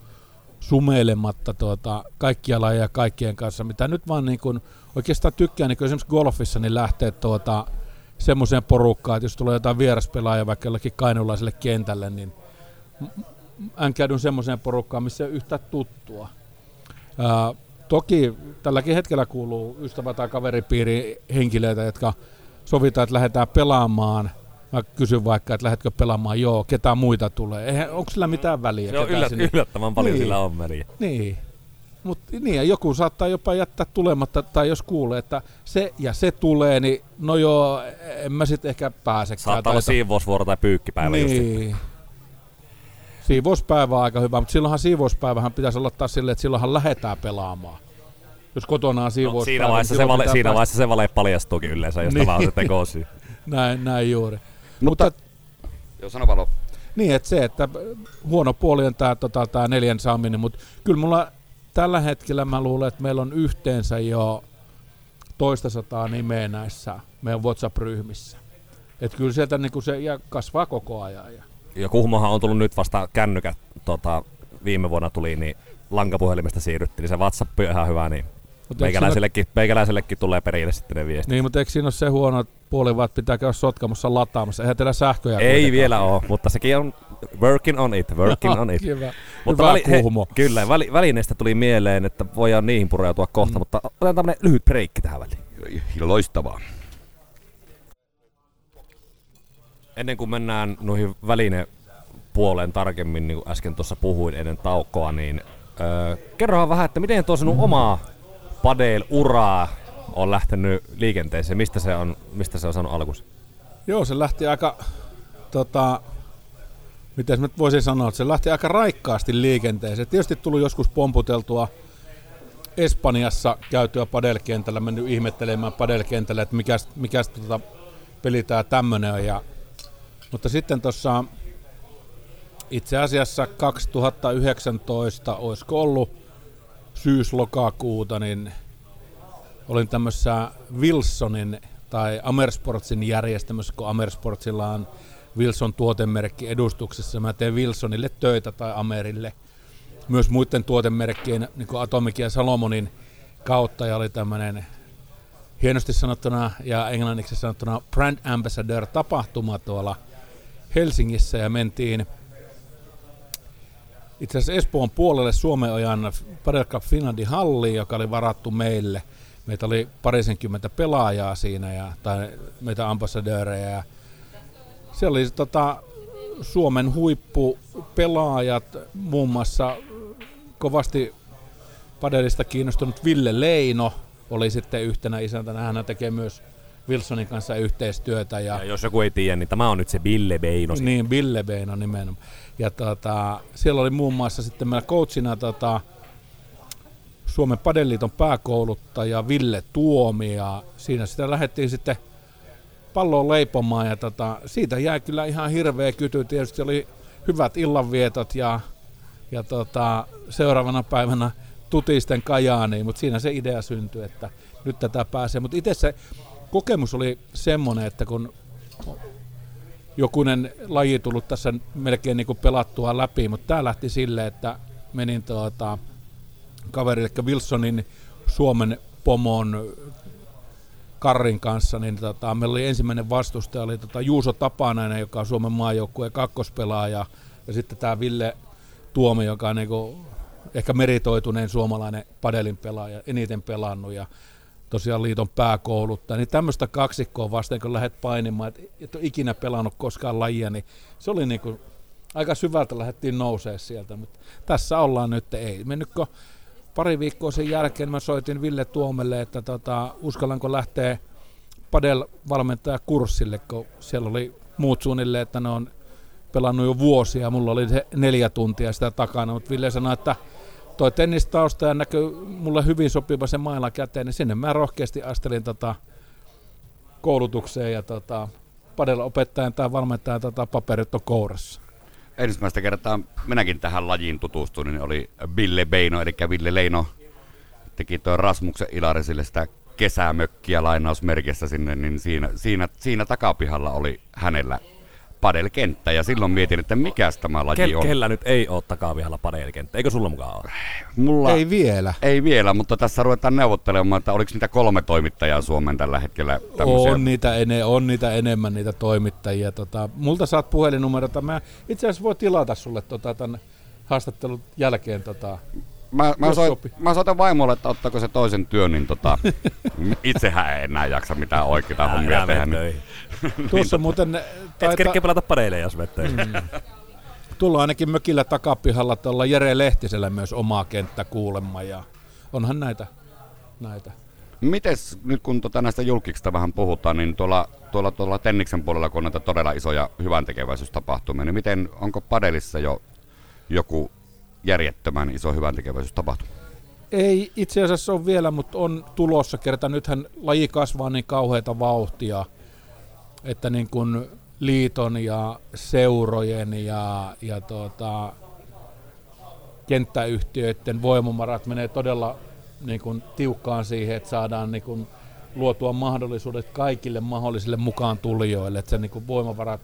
A: sumeilematta tuota, kaikkia lajeja kaikkien kanssa, mitä nyt vaan niin kuin, oikeastaan tykkään niin kuin esimerkiksi golfissa niin lähtee tuota, semmoiseen porukkaan, että jos tulee jotain vieraspelaajia vaikka jollekin kainulaiselle kentälle, niin änkäydyn semmoiseen porukkaan, missä ei ole yhtään tuttua. Ää, toki tälläkin hetkellä kuuluu ystävä- tai kaveripiiri henkilöitä, jotka sovitaan, että lähdetään pelaamaan. Mä kysyn vaikka, että lähdetkö pelaamaan, joo, ketä muita tulee. Eihän, onko sillä mitään väliä?
B: Se on yllät,
A: sinne-
B: yllättävän paljon
A: Niin.
B: sillä on väliä.
A: Niin. Mut, niin, ja joku saattaa jopa jättää tulematta, tai jos kuulee, että se ja se tulee, niin no joo, en mä sitten ehkä pääsekään.
B: Saattaa olla siivousvuoro tai pyykkipäivä just.
A: niin. Siivouspäivä on aika hyvä, mutta silloinhan siivouspäivähän pitäisi aloittaa silleen, että silloinhan lähdetään pelaamaan. Jos kotona on
B: No,
A: siivouspäivä,
B: siinä vaiheessa,
A: niin
B: se vale, siinä vaiheessa se vale paljastuukin yleensä, jos
A: Niin.
B: tämä on se tekosyy.
A: Näin, näin juuri.
C: Mutta,
A: Mutta
C: joo, sano Valo.
A: niin, että se, että huono puoli on tämä tota, tää neljän saaminen, mutta kyllä mulla tällä hetkellä mä luulen, että meillä on yhteensä jo toista sataa nimeä näissä meidän WhatsApp-ryhmissä. Että kyllä sieltä niinku se ja kasvaa koko ajan. Ja
B: Ja Kuhmohan on tullut nyt vasta kännykät, tota, viime vuonna tuli, niin lankapuhelimesta siirryttiin, niin se WhatsApp on ihan hyvä, niin
A: Eikö siinä-
B: meikäläisellekin, meikäläisellekin tulee perille sitten ne viestit.
A: Niin, mutta eikö siinä ole se huono puoli, vaan että pitää käydä sotkamossa lataamassa? Eihän teillä sähköjä
B: Ei
A: kuitenkaan.
B: vielä ole, mutta sekin on working on it, working on it.
A: Hyvä.
B: Mutta
A: Hyvä
B: väli, he,
A: kuhmo.
B: kyllä, väli, välineestä tuli mieleen, että voidaan niihin pureutua kohta,
A: Mm.
B: mutta otetaan tämmönen lyhyt breikki tähän väliin.
C: Loistavaa.
B: Ennen kuin mennään noihin välinepuoleen tarkemmin, niin kuin äsken tuossa puhuin ennen taukoa, niin öö, kerrohan vähän, että miten tuo sinun omaa padel-uraa on lähtenyt liikenteeseen, mistä se on, mistä se on saanut alkunsa?
A: Joo, se lähti aika, tota, miten mä voisin sanoa, että se lähti aika raikkaasti liikenteeseen. Tietysti tuli joskus pomputeltua Espanjassa käytyä padelkentällä, mennyt ihmettelemään padelkentällä, että mikä, mikä tota peli tää tämmönen on. Ja, mutta sitten tuossa itse asiassa 2019, olisiko ollut syys-lokakuuta, niin olin tämmössä Wilsonin tai Amersportsin järjestämässä, kun Amersportsilla on Wilson tuotemerkki edustuksessa. Mä teen Wilsonille töitä tai Amerille. Myös muiden tuotemerkkien, niin kuin Atomic ja Salomonin kautta, ja oli tämmöinen hienosti sanottuna ja englanniksi sanottuna Brand Ambassador tapahtuma tuolla Helsingissä ja mentiin itse asiassa Espoon puolelle Suomenojan Padel Cup Finlandin halliin, joka oli varattu meille. Meitä oli parisenkymmentä pelaajaa siinä ja, tai meitä ambassadöörejä. Ja siellä oli tota, Suomen huippupelaajat, muun muassa kovasti padelista kiinnostunut Ville Leino oli sitten yhtenä isäntänä. Hän tekee myös Wilsonin kanssa yhteistyötä. Ja,
B: Ja jos joku ei tiedä, niin tämä on nyt se Bille Beino. Niin.
A: niin, Ville Beino nimenomaan. Ja tota, siellä oli muun muassa sitten meillä coachina tota, Suomen Padeliiton pääkouluttaja Ville Tuomi ja siinä sitä lähdettiin sitten palloon leipomaan ja tota, siitä jäi kyllä ihan hirveä kyty. Tietysti oli hyvät illanvietot ja, ja tota, seuraavana päivänä tutisten Kajaaniin, mutta siinä se idea syntyi, että nyt tätä pääsee. Mutta itse se kokemus oli semmoinen, että kun jokunen laji tullut tässä melkein niin kuin pelattua läpi, mutta tämä lähti silleen, että menin tuota, kaverille, eli Wilsonin Suomen pomon Karrin kanssa, niin tota, meillä oli ensimmäinen vastustaja, oli tota Juuso Tapanainen, joka on Suomen maajoukkueen kakkospelaaja, ja sitten tämä Ville Tuomi, joka on niinku ehkä meritoituneen suomalainen padelin pelaaja, eniten pelannut, ja tosiaan liiton pääkouluttaja, niin tämmöistä kaksikkoa vasten, kun lähdet painimaan, että et ole ikinä pelannut koskaan lajia, niin se oli niinku, aika syvältä lähdettiin nousee sieltä, mutta tässä ollaan nyt, ei mennytkö pari viikkoa sen jälkeen mä soitin Ville Tuomelle, että tota, uskallanko lähteä padel-valmentaja kurssille, kun siellä oli muut suunnilleen, että ne on pelannut jo vuosia, mulla oli se neljä tuntia sitä takana, mutta Ville sanoi, että toi tennistausta ja näkyy mulle hyvin sopiva se mailla käteen, niin sinne mä rohkeasti astelin tota koulutukseen ja tota, padel-opettajan tai valmentajan tota, paperit on kourassa.
C: Ensimmäistä kertaa minäkin tähän lajiin tutustuin, niin oli Ville Beino, eli Ville Leino teki tuo Rasmuksen Ilarisille sitä kesämökkiä lainausmerkissä sinne, niin siinä, siinä, siinä takapihalla oli hänellä padelkenttä, ja silloin mietin, että mikä tämä laji
B: Kel,
C: on.
B: kellä nyt ei ole takavihalla padelkenttä? Eikö sulla mukaan ole?
C: Mulla
A: Ei vielä.
C: ei vielä, mutta tässä ruvetaan neuvottelemaan, että oliko niitä kolme toimittajaa Suomen tällä hetkellä tämmöisiä.
A: On niitä, ene, on niitä enemmän niitä toimittajia. Tota, multa saat puhelinnumerota. Mä itse asiassa voi tilata sulle tota, tämän haastattelun jälkeen. Tota,
C: mä, mä, soit, mä soitan vaimolle, että ottaako se toisen työn, niin tota, itsehän ei enää jaksa mitään oikeita hommia tehdä. Niin.
A: Tuossa muuten
B: Et
A: taitaa,
B: kerkeä pelata padeille, jos menet töihin.
A: tulla ainakin mökillä takapihalla tuolla Jere Lehtisellä myös oma kenttä kuulemma ja onhan näitä, näitä.
C: Mites nyt kun tota näistä julkiksista vähän puhutaan, niin tuolla, tuolla, tuolla Tenniksen puolella, kun on näitä todella isoja hyvän tekeväisyystapahtumia, niin miten, onko Padelissa jo joku järjettömän iso hyvän tekeväisyystapahtuma?
A: Ei itse asiassa ole vielä, mutta on tulossa kerta. Nythän laji kasvaa niin kauheita vauhtia, että niin kuin liiton ja seurojen ja, ja tuota, kenttäyhtiöiden voimavarat menee todella niin kuin tiukkaan siihen, että saadaan niin kuin luotua mahdollisuudet kaikille mahdollisille mukaan tulijoille. Että se niin kuin voimavarat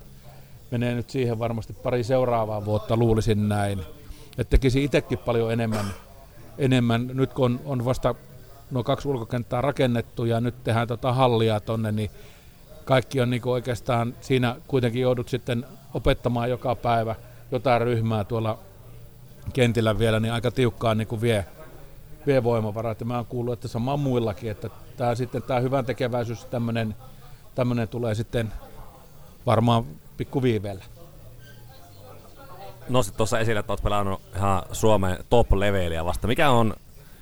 A: menee nyt siihen varmasti pari seuraavaa vuotta, luulisin näin. Että tekisi itsekin paljon enemmän, enemmän. nyt kun on, on vasta nuo kaksi ulkokenttää rakennettu ja nyt tehdään tota hallia tonne, niin kaikki on niin oikeastaan, siinä kuitenkin joudut sitten opettamaan joka päivä jotain ryhmää tuolla kentillä vielä, niin aika tiukkaan niin kuin vie, vie voimavarat. Ja mä oon kuullut, että sama on muillakin, että tämä sitten tämä hyvän tekeväisyys, tämmöinen, tämmöinen tulee sitten varmaan pikkuviiveellä.
B: Nostit tuossa esille, että olet pelannut ihan Suomen top-leveliä vasta. Mikä on,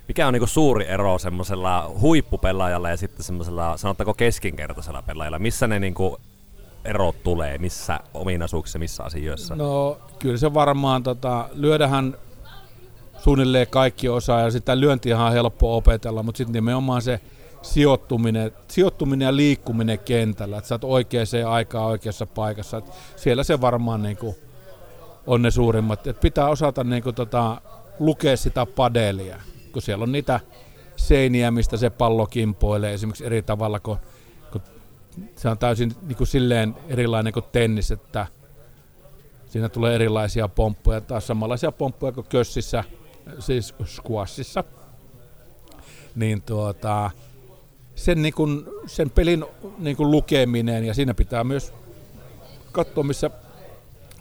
B: mikä on niinku suuri ero semmoisella huippupelaajalla ja sitten semmoisella, sanottako keskinkertaisella pelaajalla? Missä ne niinku erot tulee, missä ominaisuuksissa, missä asioissa?
A: No kyllä se varmaan, tota, lyödähän suunnilleen kaikki osaa ja sitä lyöntiä on helppo opetella, mutta sitten nimenomaan se sijoittuminen, sijoittuminen ja liikkuminen kentällä, että sä oot oikeaan aikaan oikeassa paikassa. Et siellä se varmaan niinku on ne suurimmat. Et pitää osata niinku tota, lukea sitä padelia, kun siellä on niitä seiniä, mistä se pallo kimpoilee esimerkiksi eri tavalla, kun, kun se on täysin niinku silleen erilainen kuin tennis, että siinä tulee erilaisia pomppuja, taas samanlaisia pomppuja kuin kössissä, siis squashissa. Niin tuota, sen, niin kun, sen pelin niin kun lukeminen ja siinä pitää myös katsoa, missä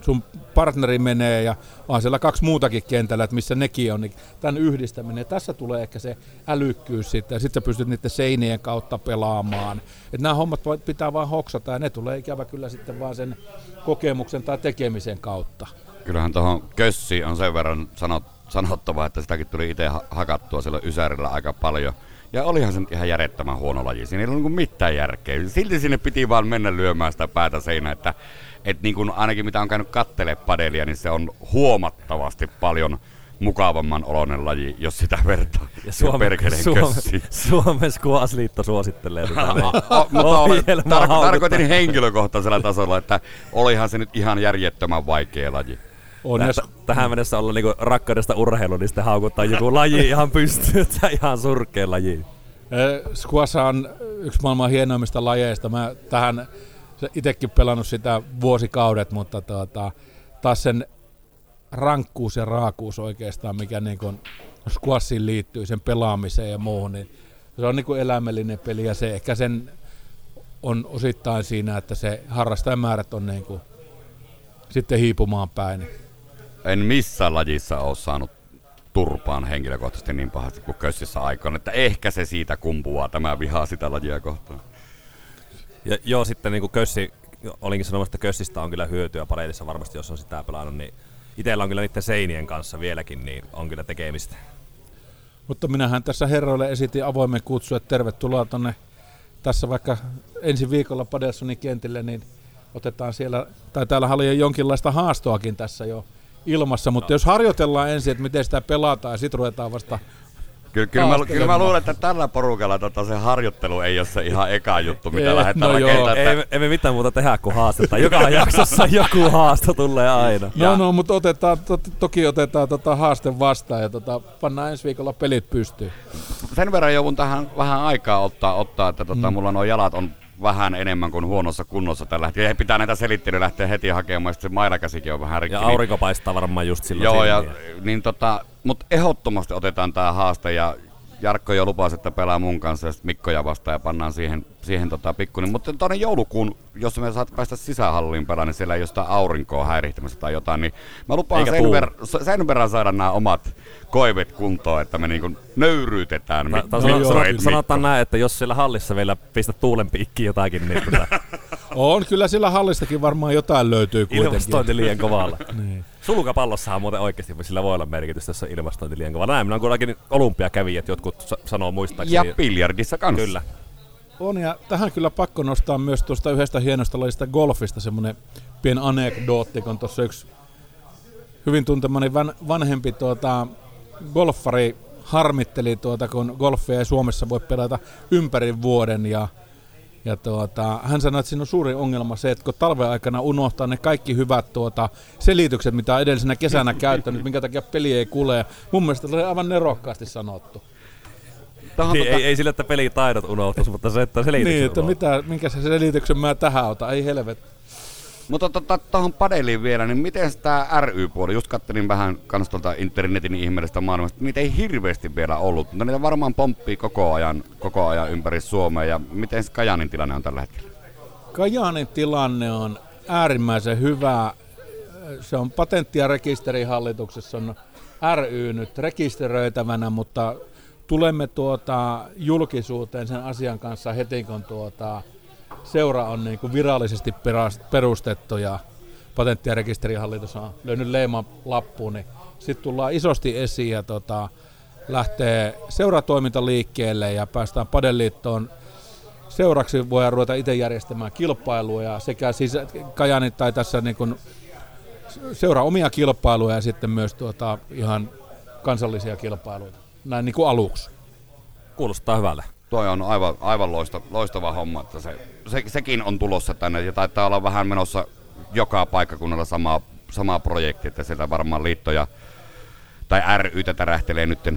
A: sun partneri menee ja on siellä kaksi muutakin kentällä, että missä nekin on, niin tämän yhdistäminen. Tässä tulee ehkä se älykkyys sitten ja sitten sä pystyt niiden seinien kautta pelaamaan. Että nämä hommat pitää vaan hoksata ja ne tulee ikävä kyllä sitten vaan sen kokemuksen tai tekemisen kautta.
C: Kyllähän tuohon kössiin on sen verran sanot, sanottava, että sitäkin tuli itse ha- hakattua silloin Ysärillä aika paljon. Ja olihan se nyt ihan järjettömän huono laji. Siinä ei ollut niinku mitään järkeä. Silti sinne piti vaan mennä lyömään sitä päätä seinään, että et niin kuin ainakin mitä on käynyt kattele padelia, niin se on huomattavasti paljon mukavamman oloinen laji, jos sitä vertaa.
B: Ja Suomen,
C: kössiin.
B: Suomen Squash-liitto suosittelee ohjelmaa
C: tar- tarkoitin henkilökohtaisella tasolla, että olihan se nyt ihan järjettömän vaikea laji.
A: On
B: Täh- tähän mennessä olla niinku rakkaudesta urheilu, niin sitten haukuttaa joku laji ihan pystyy, että ihan surkea laji.
A: Eh, Squash on yksi maailman hienoimmista lajeista. Mä tähän itsekin pelannut sitä vuosikaudet, mutta tuota, taas sen rankkuus ja raakuus oikeastaan, mikä niin kuin squashiin liittyy, sen pelaamiseen ja muuhun, niin se on niin kuin eläimellinen peli ja se ehkä sen on osittain siinä, että se harrastajamäärät on niin kuin sitten hiipumaan päin.
C: En missään lajissa ole saanut turpaan henkilökohtaisesti niin pahasti kuin kössissä aikaan, että ehkä se siitä kumpuaa tämä vihaa sitä lajia kohtaan.
B: Ja joo, sitten niinku kössi, olinkin sanomassa, että kössistä on kyllä hyötyä pareissa varmasti, jos on sitä pelannut, niin itellä on kyllä niiden seinien kanssa vieläkin, niin on kyllä tekemistä.
A: Mutta minähän tässä herroille esitin avoimen kutsu, että tervetuloa tonne tässä vaikka ensi viikolla Padelsonin kentille, niin otetaan siellä, tai täällä oli jo jonkinlaista haastoakin tässä jo ilmassa, mutta jos harjoitellaan ensin, että miten sitä pelataan ja sitten ruvetaan vasta
C: Kyllä, kyllä, mä, kyllä mä luulen, että tällä porukalla tota, se harjoittelu ei ole se ihan eka juttu, mitä
A: Eh,
C: lähdetään
A: no joo.
C: rakentamaan.
B: Ei,
C: että-
B: ei me mitään muuta tehdä kuin haastetta. Joka jaksossa joku haasto tulee aina.
A: No,
C: Ja-
A: no, mutta otetaan, to, toki otetaan tota haaste vastaan ja tota, pannaan ensi viikolla pelit pystyyn.
C: sen verran joudun tähän vähän aikaa ottaa, ottaa että tota, mm. mulla nuo jalat on vähän enemmän kuin huonossa kunnossa tällä hetkellä. Pitää näitä selittelyä lähteä heti hakemaan, ja sitten se mailakäsikin on vähän rikki.
B: Ja
C: niin-
B: aurinko paistaa varmaan just silloin.
C: Joo, ja, niin tota, mutta ehdottomasti otetaan tämä haaste ja Jarkko jo lupasi, että pelaa mun kanssa ja sitten Mikkoja vastaan ja pannaan siihen, siihen tota pikkuinen. Mutta tuonne joulukuun, jos me saat päästä sisähalliin pelaamaan, niin siellä ei jostain aurinkoa häirihtämässä tai jotain, niin mä lupaan
B: Eikä
C: sen, ver- sen verran saada nämä omat koivet kuntoon, että me niinku nöyryytetään Mikko.
B: ta-
A: No joo.
B: sanot- sanotaan näin, että jos siellä hallissa vielä pistät tuulen piikkiin jotakin, niin tota,
A: On kyllä sillä hallistakin varmaan jotain löytyy kuitenkin.
B: ilmastointi liian kovalla.
A: Niin.
B: Sulkapallossahan muuten oikeasti sillä voi olla merkitystä, jos on ilmastointi liian kovalla. Näin minä on kuitenkin olympiakävijät, jotkut sa- sanoo
C: Ja
B: muistaakseni.
C: biljardissa kanssa.
B: Kyllä.
A: On ja tähän kyllä pakko nostaa myös tuosta yhdestä hienosta lajista golfista semmoinen pieni anekdootti, kun tuossa yksi hyvin tuntemani van, vanhempi tuota, golfari harmitteli, tuota, kun golfia ei Suomessa voi pelata ympäri vuoden ja ja tuota, hän sanoi, että siinä on suuri ongelma se, että kun talven aikana unohtaa ne kaikki hyvät tuota, selitykset, mitä on edellisenä kesänä käyttänyt, minkä takia peli ei kule. Mun mielestä se oli aivan nerokkaasti sanottu.
C: Tähän
B: Niin,
C: tota,
B: ei, ei sillä, että pelitaidot unohtuisi, mutta se, että selitykset
A: Niin, että mitä, minkä se selityksen mä tähän otan, ei helvet.
C: Mutta tuohon tota, padeliin vielä, niin miten tämä ry-puoli, just kattelin vähän kans tuolta internetin ihmeellisestä maailmasta, niitä ei hirveästi vielä ollut, mutta niitä varmaan pomppii koko ajan, koko ajan ympäri Suomea, ja miten se Kajanin tilanne on tällä hetkellä?
A: Kajaanin tilanne on äärimmäisen hyvä. Se on patentti- ja rekisterihallituksessa on ry nyt rekisteröitävänä, mutta tulemme tuota julkisuuteen sen asian kanssa heti, kun tuota seura on niin kuin virallisesti perustettu ja patentti- ja rekisterihallitus on löynyt leiman lappuun, niin sitten tullaan isosti esiin ja tota, lähtee seuratoiminta liikkeelle ja päästään Padeliittoon seuraksi voidaan ruveta itse järjestämään kilpailuja sekä siis Kajani tai tässä niin kuin seuraa omia kilpailuja ja sitten myös tuota ihan kansallisia kilpailuita. Näin niin kuin aluksi.
B: Kuulostaa hyvälle.
C: Toi on aivan, aivan loista, loistava homma, että se, se, sekin on tulossa tänne ja taitaa olla vähän menossa joka paikkakunnalla sama, sama projekti, että sieltä varmaan liittoja tai ry tärähtelee nyt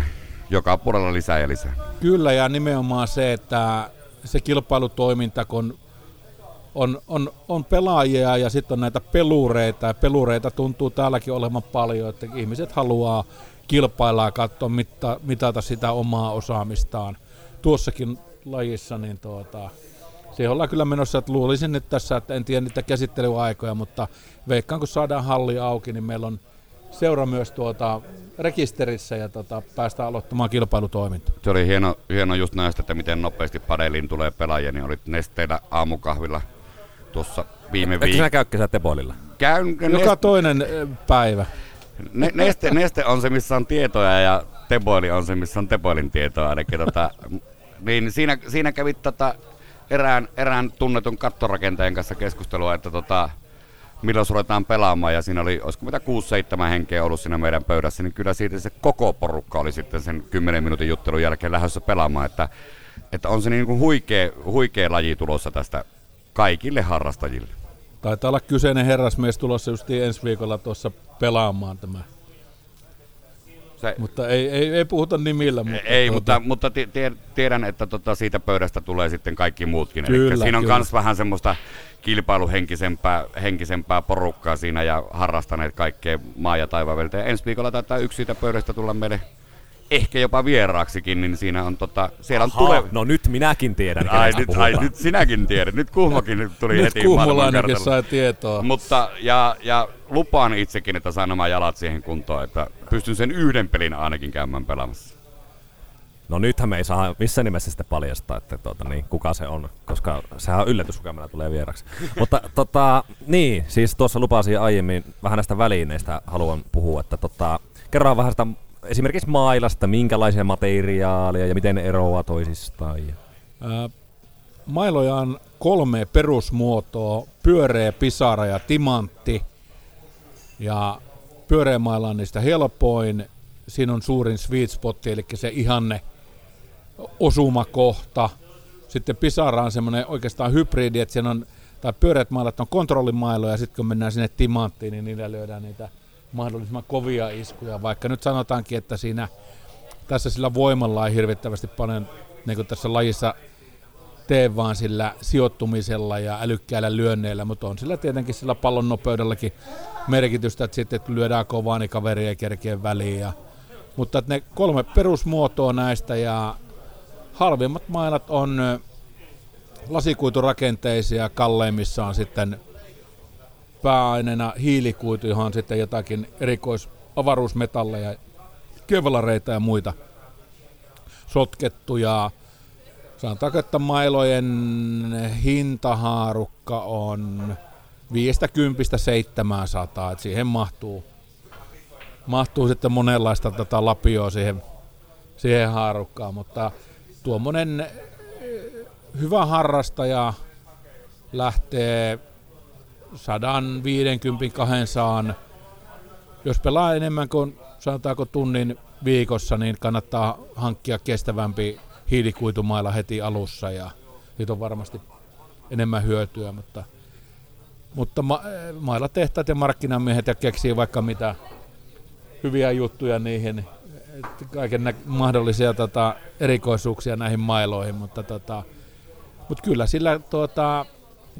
C: joka puolella lisää ja lisää.
A: Kyllä ja nimenomaan se, että se kilpailutoiminta, kun on, on, on pelaajia ja sitten on näitä pelureita ja pelureita tuntuu täälläkin olevan paljon, että ihmiset haluaa kilpailla ja katsoa mitata sitä omaa osaamistaan. Tuossakin lajissa, niin tuota, siihen ollaan kyllä menossa, että luulisin nyt tässä, että en tiedä niitä käsittelyaikoja, mutta veikkaan kun saadaan halli auki, niin meillä on seura myös tuota rekisterissä ja tota, päästään aloittamaan kilpailutoiminta.
C: Se oli hieno, hieno just näistä, että miten nopeasti padeliin tulee pelaajia, niin olit nesteillä aamukahvilla tuossa viime
B: Eikö sinä
C: viikolla.
B: käy kesä Tepolilla?
C: Käyn,
A: Joka toinen ö, päivä.
C: Ne, neste, neste on se, missä on tietoja ja Teboili on se, missä on Teboilin tietoa. Ainakin, tota, niin siinä, siinä kävit tota, erään, erään tunnetun kattorakentajan kanssa keskustelua, että tota, milloin ruvetaan pelaamaan. Ja siinä oli, olisiko mitä 6-7 henkeä ollut siinä meidän pöydässä, niin kyllä siitä se koko porukka oli sitten sen 10 minuutin juttelun jälkeen lähdössä pelaamaan. Että, että on se niin kuin huikea, huikea laji tulossa tästä kaikille harrastajille.
A: Taitaa olla kyseinen herrasmies tulossa just ensi viikolla tuossa pelaamaan tämä.
C: Se,
A: Mutta ei, ei, ei puhuta nimillä. Mutta
C: Ei,
A: tuota,
C: mutta, mutta ti- tie- tiedän, että tota siitä pöydästä tulee sitten kaikki muutkin. Eli
A: Kyllä,
C: siinä on myös vähän semmoista kilpailuhenkisempää henkisempää porukkaa siinä ja harrastaneet kaikkea maa- ja taivaan väliltä. Ja ensi viikolla taitaa yksi siitä pöydästä tulla meille ehkä jopa vieraaksikin, niin siinä on tota, siellä on tule...
B: No nyt minäkin tiedän,
C: Ai nyt,
B: puhutaan.
C: ai nyt sinäkin tiedät. Nyt Kuhmokin nyt tuli
A: Nyt
C: heti
A: kuhmolainenkin sai tietoa.
C: Mutta, ja, ja lupaan itsekin, että saan nämä jalat siihen kuntoon, että pystyn sen yhden pelin ainakin käymään pelaamassa.
B: No nythän me ei saa missään nimessä sitten paljastaa, että tuota, niin, kuka se on, koska sehän on yllätys, kuka meillä tulee vieraksi. Mutta tota, niin, siis tuossa lupasin aiemmin vähän näistä välineistä haluan puhua, että tota, kerran vähän sitä esimerkiksi mailasta, minkälaisia materiaaleja ja miten ne eroavat toisistaan.
A: Ää, Mailoja on kolme perusmuotoa, pyöreä, pisara ja timantti. Ja pyöreä maila on niistä helpoin. Siinä on suurin sweet spot, eli se ihanne osumakohta. Sitten pisara on semmoinen oikeastaan hybridi, että siinä on, tai pyöreät mailat on kontrollimailoja, ja sitten kun mennään sinne timanttiin, niin niillä lyödään niitä mahdollisimman kovia iskuja. Vaikka nyt sanotaankin, että siinä tässä sillä voimalla ei hirvittävästi paljon, niin kuin tässä lajissa tee vaan sillä sijoittumisella ja älykkäillä lyönneillä, mutta on sillä tietenkin sillä pallon nopeudellakin merkitystä, että sitten kun lyödään kovaa, niin kaveri ei kerkeä väliin. Ja Mutta että ne kolme perusmuotoa näistä ja halvimmat mailat on lasikuiturakenteisia, kalleimmissa on sitten pääaineena hiilikuitu, johon on sitten jotakin erikoisavaruusmetalleja, kevlareita ja muita sotkettuja. Sanotaanko, että mailojen hintahaarukka on 50 700, että siihen mahtuu, mahtuu sitten monenlaista tätä lapioa siihen, siihen haarukkaan, mutta tuommoinen eh, hyvä harrastaja lähtee 150 200 jos pelaa enemmän kuin sanotaanko tunnin viikossa, niin kannattaa hankkia kestävämpi hiilikuitumailla heti alussa ja siitä on varmasti enemmän hyötyä, mutta, mutta ma- mailla tehtaat ja markkinamiehet ja keksii vaikka mitä hyviä juttuja niihin, kaiken nä- mahdollisia tota, erikoisuuksia näihin mailoihin, mutta, tota, mutta kyllä sillä tuota,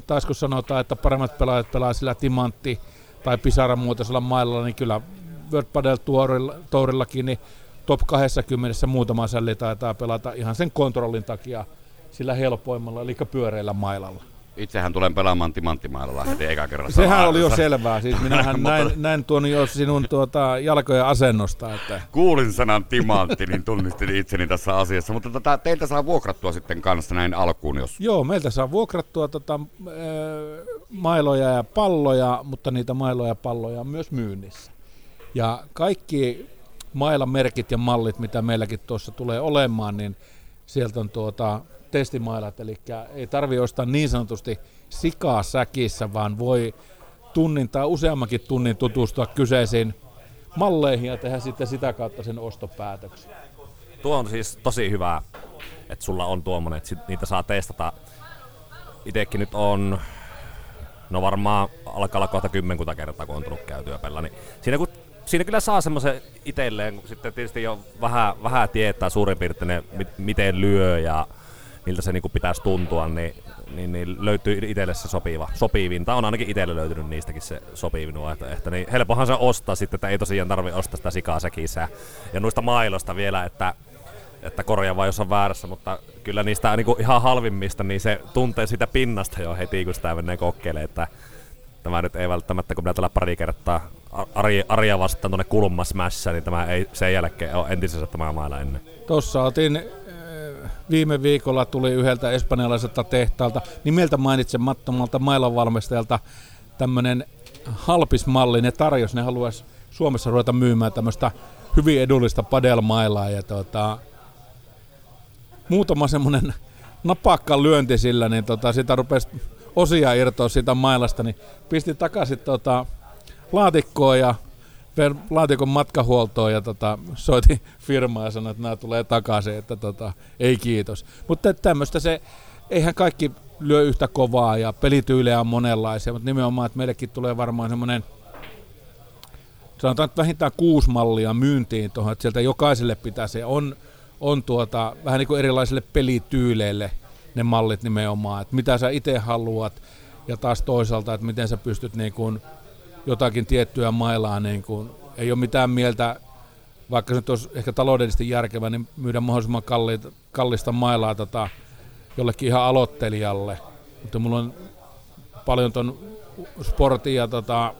A: taas kun sanotaan, että paremmat pelaajat pelaa sillä timantti tai pisaran muotoisella mailalla, niin kyllä World Padel Tourillakin niin top 20 muutama sälli taitaa pelata ihan sen kontrollin takia sillä helpoimmalla, eli pyöreillä mailalla.
C: Itsehän tulen pelaamaan timanttimailalla heti eka kerran.
A: Sehän oli jo selvää. Siis minähän näin, näin tuon jo sinun tuota, jalkojen asennosta. Että...
C: Kuulin sanan timantti, niin tunnistin itseni tässä asiassa. Mutta tota, teiltä saa vuokrattua sitten kanssa näin alkuun, jos...
A: Joo, meiltä saa vuokrattua tota, äh, mailoja ja palloja, mutta niitä mailoja ja palloja on myös myynnissä. Ja kaikki mailamerkit ja mallit, mitä meilläkin tuossa tulee olemaan, niin sieltä on tuota testimailat, eli ei tarvi ostaa niin sanotusti sikaa säkissä, vaan voi tunnin tai useammankin tunnin tutustua kyseisiin malleihin ja tehdä sitten sitä kautta sen ostopäätöksen.
B: Tuo on siis tosi hyvä, että sulla on tuommoinen, että niitä saa testata. Itekin nyt on, no varmaan alkaa olla kohta kymmenkunta kertaa, kun on tullut käytyä pellä, niin siinä kun siinä kyllä saa semmoisen itselleen, kun sitten tietysti jo vähän, vähän tietää suurin piirtein, miten lyö ja miltä se niinku pitäisi tuntua, niin, niin, niin löytyy itselle se sopiva, sopivin. Tai on ainakin itselle löytynyt niistäkin se sopivin vaihtoehto. Niin helpohan se ostaa sitten, että ei tosiaan tarvi ostaa sitä sikaa säkissä. Ja noista mailosta vielä, että että korjaa vaan jos on väärässä, mutta kyllä niistä niin kuin ihan halvimmista, niin se tuntee sitä pinnasta jo heti, kun sitä menee kokeilemaan, että tämä nyt ei välttämättä, kun minä tällä pari kertaa Ari, Arja vastaan tuonne kulmasmässä, niin tämä ei sen jälkeen ole entisessä tämä mailla ennen.
A: Tuossa otin viime viikolla tuli yhdeltä espanjalaiselta tehtaalta nimeltä mainitsemattomalta mailanvalmistajalta tämmöinen halpismalli. Ne tarjosi, ne haluaisi Suomessa ruveta myymään tämmöistä hyvin edullista padelmailaa ja tota, muutama semmoinen napakka lyönti sillä, niin tota, sitä rupesi osia irtoa siitä mailasta, niin pisti takaisin tota, laatikkoon ja laatikon matkahuoltoon ja tota, soitin firmaa ja sanoi, että nämä tulee takaisin, että tota, ei kiitos. Mutta tämmöistä se, eihän kaikki lyö yhtä kovaa ja pelityylejä on monenlaisia, mutta nimenomaan, että meillekin tulee varmaan semmoinen sanotaan, että vähintään kuusi mallia myyntiin tuohon, että sieltä jokaiselle pitää se on, on tuota, vähän niin kuin erilaisille pelityyleille ne mallit nimenomaan, että mitä sä itse haluat ja taas toisaalta, että miten sä pystyt niin kuin jotakin tiettyä mailaa, niin kuin, ei ole mitään mieltä, vaikka se nyt olisi ehkä taloudellisesti järkevä, niin myydä mahdollisimman kalliita, kallista mailaa tota, jollekin ihan aloittelijalle. Mutta mulla on paljon ton sportin ja tota,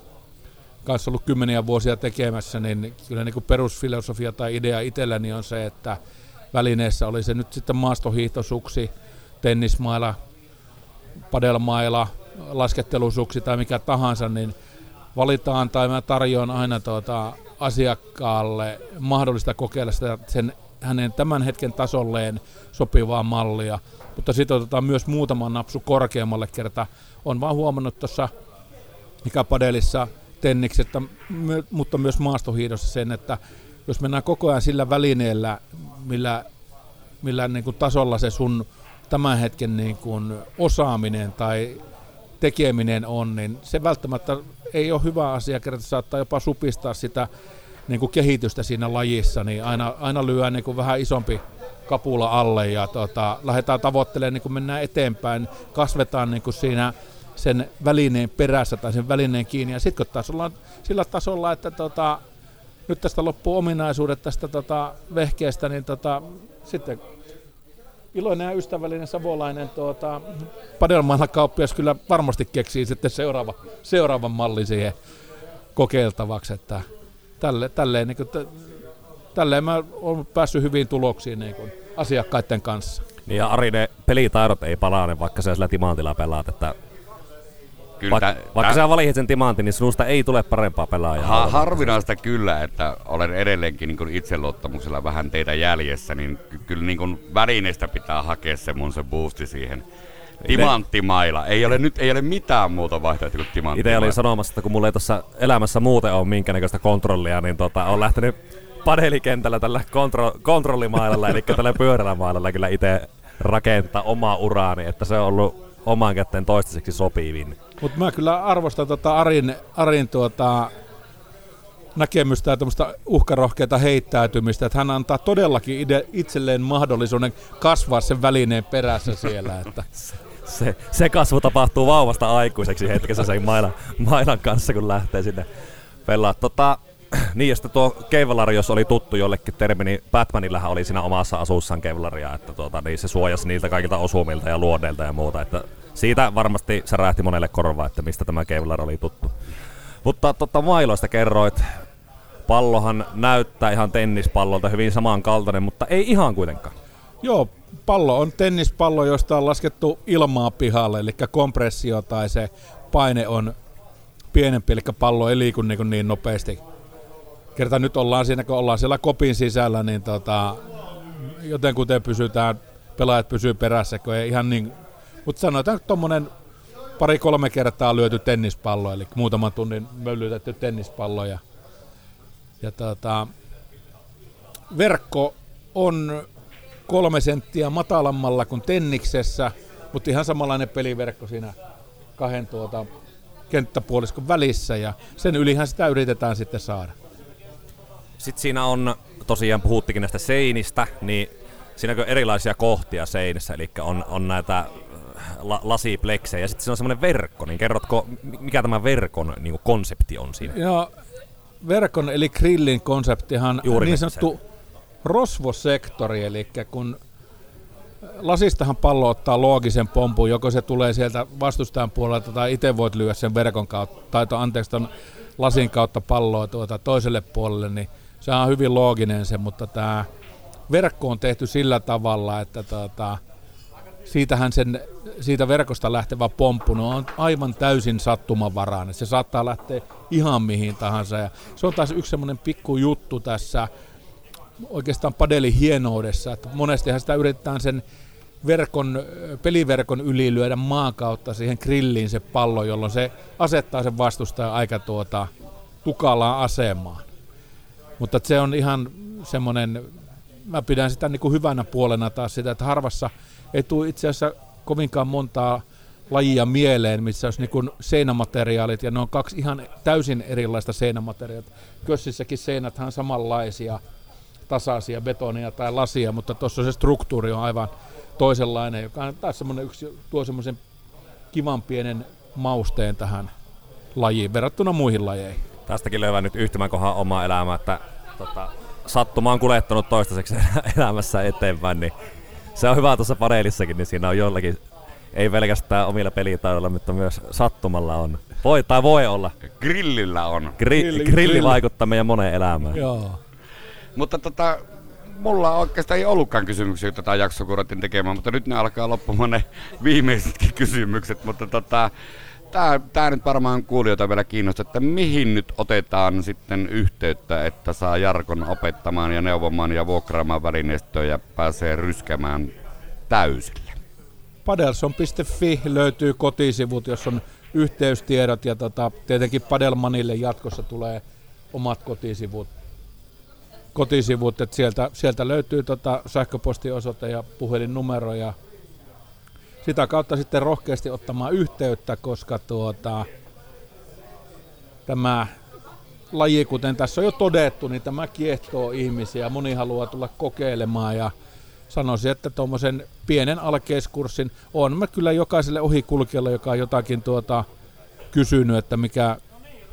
A: kanssa ollut kymmeniä vuosia tekemässä, niin kyllä niin kuin perusfilosofia tai idea itselläni on se, että välineessä oli se nyt sitten maastohiihtosuksi, tennismaila, padelmaila, laskettelusuksi tai mikä tahansa, niin valitaan tai mä tarjoan aina tuota asiakkaalle mahdollista kokeilla sitä sen hänen tämän hetken tasolleen sopivaa mallia, mutta sitten otetaan myös muutama napsu korkeammalle kerta. On vaan huomannut tuossa ikäpadelissa tenniksessä, mutta myös maastohiidossa sen, että jos mennään koko ajan sillä välineellä, millä, millä niin kuin tasolla se sun tämän hetken niin kuin osaaminen tai tekeminen on, niin se välttämättä ei ole hyvä asia, kerta saattaa jopa supistaa sitä niin kuin kehitystä siinä lajissa, niin aina, aina lyö niin kuin vähän isompi kapula alle ja tota, lähdetään tavoittelemaan, niin kuin mennään eteenpäin, kasvetaan niin kuin siinä sen välineen perässä tai sen välineen kiinni. Ja sitten kun taas ollaan sillä tasolla, että tota, nyt tästä loppuu ominaisuudet tästä tota, vehkeestä, niin tota, sitten iloinen ja ystävällinen savolainen tuota, padelmailla kauppias kyllä varmasti keksii sitten seuraava, seuraavan mallin siihen kokeiltavaksi, että tälle, tälleen, niin kuin, tälleen mä olen päässyt hyviin tuloksiin niin kuin, asiakkaiden kanssa.
B: Niin ja Ari, ne pelitaidot ei palane, vaikka sä sillä timantilla pelaat, että
C: Kyllä,
B: vaikka,
C: tä-
B: vaikka
C: tä-
B: sä valitset sen timantin, niin sinusta ei tule parempaa pelaajaa.
C: Ha- harvinaista kyllä, että olen edelleenkin niin itseluottamuksella vähän teitä jäljessä, niin ky- kyllä niin välineestä pitää hakea se mun se boosti siihen. Timanttimaila. Ei ole nyt ei ole mitään muuta vaihtoehtoa kuin
B: Itse
C: timanttimaila.
B: olin sanomassa, että kun mulla ei tuossa elämässä muuten ole minkäännäköistä kontrollia, niin tota, on lähtenyt padelikentällä tällä kontro- kontrollimailalla, eli tällä pyörällä mailalla kyllä itse rakentaa omaa uraani, että se on ollut oman kätten toistaiseksi sopivin.
A: Mutta mä kyllä arvostan tota Arin, Arin tuota, näkemystä ja tämmöistä uhkarohkeita heittäytymistä, että hän antaa todellakin ide, itselleen mahdollisuuden kasvaa sen välineen perässä siellä. Että.
B: Se, se kasvu tapahtuu vauvasta aikuiseksi hetkessä sen mailan, mailan kanssa, kun lähtee sinne pelaa. Tota, niin, ja sitten tuo Kevlar, jos oli tuttu jollekin termi, niin Batmanillähän oli siinä omassa asussaan Kevlaria, että tuota, niin se suojasi niiltä kaikilta osumilta ja luodeilta ja muuta. Että siitä varmasti se rähti monelle korvaa, että mistä tämä Kevlar oli tuttu. Mutta tota, mailoista kerroit, pallohan näyttää ihan tennispallolta hyvin samankaltainen, mutta ei ihan kuitenkaan.
A: Joo, pallo on tennispallo, josta on laskettu ilmaa pihalle, eli kompressio tai se paine on pienempi, eli pallo ei liiku niin, niin nopeasti. Kerta nyt ollaan siinä, kun ollaan siellä kopin sisällä, niin tota, joten kuten pysytään, pelaajat pysyy perässä, kun ei ihan niin... Mutta sanotaan, että tuommoinen pari-kolme kertaa lyöty tennispallo, eli muutaman tunnin möllytetty tennispallo. Ja, ja tota, verkko on kolme senttiä matalammalla kuin tenniksessä, mutta ihan samanlainen peliverkko siinä kahden tuota kenttäpuoliskon välissä ja sen ylihän sitä yritetään sitten saada.
B: Sitten siinä on, tosiaan puhuttikin näistä seinistä, niin siinä on erilaisia kohtia seinissä, eli on, on näitä äh, la, lasipleksejä. Ja sitten siinä on semmoinen verkko, niin kerrotko, mi- mikä tämä verkon niin kuin konsepti on siinä?
A: Ja verkon eli grillin konseptihan
B: Juuri
A: niin sanottu rosvosektori, eli kun lasistahan pallo ottaa loogisen pompun, joko se tulee sieltä vastustajan puolelta tai itse voit lyödä sen verkon kautta, tai to, anteeksi ton lasin kautta palloa tuota toiselle puolelle, niin se on hyvin looginen se, mutta tämä verkko on tehty sillä tavalla, että tuota, siitähän sen, siitä verkosta lähtevä pomppu no on aivan täysin sattumanvarainen. Se saattaa lähteä ihan mihin tahansa. Ja se on taas yksi semmoinen pikku juttu tässä oikeastaan padelin hienoudessa, että monestihan sitä yritetään sen verkon, peliverkon yli lyödä maan kautta siihen grilliin se pallo, jolloin se asettaa sen vastustajan aika tuota, tukalaan asemaan. Mutta se on ihan semmoinen, mä pidän sitä niin kuin hyvänä puolena taas sitä, että harvassa ei tule itse asiassa kovinkaan montaa lajia mieleen, missä olisi niin seinämateriaalit, ja ne on kaksi ihan täysin erilaista seinämateriaalia. Kössissäkin seinäthän on samanlaisia, tasaisia betonia tai lasia, mutta tuossa se struktuuri on aivan toisenlainen, joka on taas semmoinen yksi, tuo semmoisen kivan pienen mausteen tähän lajiin verrattuna muihin lajeihin.
B: Tästäkin löyvän nyt yhtymäkohan omaa elämää, että tota, sattuma on kuljettanut toistaiseksi elämässä eteenpäin, niin se on hyvä tuossa paneelissakin, niin siinä on jollakin, ei pelkästään omilla pelitaidoilla, mutta myös sattumalla on. Voi tai voi olla.
C: Grillillä on.
B: Gri-
A: Grilli-
B: grilli,
A: grilli.
B: vaikuttaa meidän moneen elämään.
A: Joo.
C: Mutta tota, mulla oikeastaan ei ollutkaan kysymyksiä, joita tätä jaksoa kun tekemään, mutta nyt ne alkaa loppumaan ne viimeisetkin kysymykset, mutta tota, tää, tää nyt varmaan kuulijoita vielä kiinnostaa, että mihin nyt otetaan sitten yhteyttä, että saa Jarkon opettamaan ja neuvomaan ja vuokraamaan välineistöä ja pääsee ryskemään täysillä.
A: Padelson.fi löytyy kotisivut, jos on yhteystiedot ja tota, tietenkin Padelmanille jatkossa tulee omat kotisivut. kotisivut että sieltä, sieltä löytyy tota sähköpostiosoite ja puhelinnumero ja sitä kautta sitten rohkeasti ottamaan yhteyttä, koska tuota, tämä laji, kuten tässä on jo todettu, niin tämä kiehtoo ihmisiä. Moni haluaa tulla kokeilemaan ja sanoisin, että tuommoisen pienen alkeiskurssin on mä kyllä jokaiselle ohikulkijalle, joka on jotakin tuota, kysynyt, että mikä,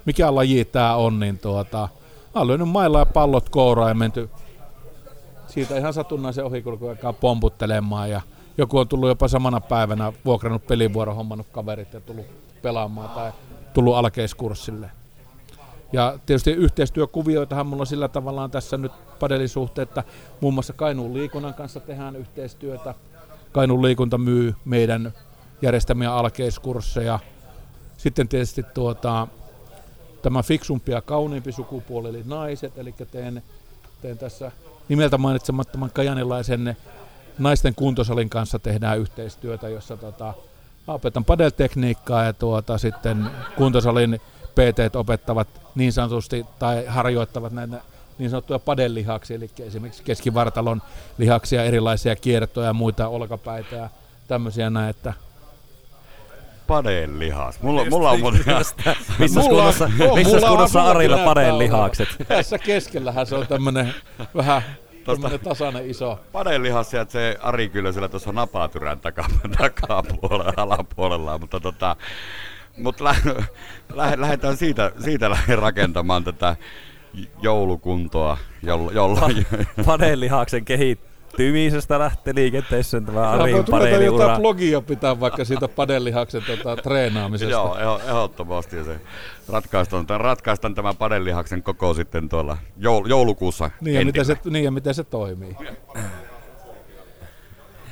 A: mikä laji tämä on, niin tuota, Mä oon lyönyt mailla ja pallot kouraan ja menty siitä ihan satunnaisen ohikulkuaikaa pomputtelemaan ja joku on tullut jopa samana päivänä vuokrannut pelivuoro, hommannut kaverit ja tullut pelaamaan tai tullut alkeiskurssille. Ja tietysti yhteistyökuvioitahan mulla sillä tavallaan tässä nyt padelin suhteen, että muun muassa Kainuun liikunnan kanssa tehdään yhteistyötä. Kainuun liikunta myy meidän järjestämiä alkeiskursseja. Sitten tietysti tuota, tämä fiksumpi ja kauniimpi sukupuoli, eli naiset, eli teen, teen tässä nimeltä mainitsemattoman kajanilaisen naisten kuntosalin kanssa tehdään yhteistyötä, jossa tota, opetan padeltekniikkaa ja tuota, sitten kuntosalin PT opettavat niin sanotusti tai harjoittavat näitä niin sanottuja padellihaksia, eli esimerkiksi keskivartalon lihaksia, erilaisia kiertoja ja muita olkapäitä ja tämmöisiä näin, että
C: Padelihas. Mulla, mulla on muuten...
B: Missä
A: Mulla on-
B: kunnossa,
A: joo,
B: missä
A: mulla on-
B: kunnossa
A: mulla
B: Arilla
A: näyttää
B: padeen
A: olevan.
B: lihakset?
A: tässä keskellähän se on tämmöinen vähän tämmönen tasainen iso.
C: Padelihas se Ari kyllä siellä tuossa napatyrän taka, takapuolella, alapuolella, mutta tota, mutta lä, lä, lähdetään siitä, siitä rakentamaan tätä joulukuntoa, jolla, jolla
B: Padeen lihaksen kehittymisestä lähtee liikenteessä tämä Arin
A: Ruvetaan
B: padeeliura.
A: jotain blogia pitää vaikka siitä padellihaksen tota, treenaamisesta.
C: Joo, eho- ehdottomasti. Ja se ratkaistaan, tämän- ratkaistaan tämä padellihaksen koko sitten tuolla joul, joulukuussa.
A: Niin ja, miten se, niin ja miten se toimii.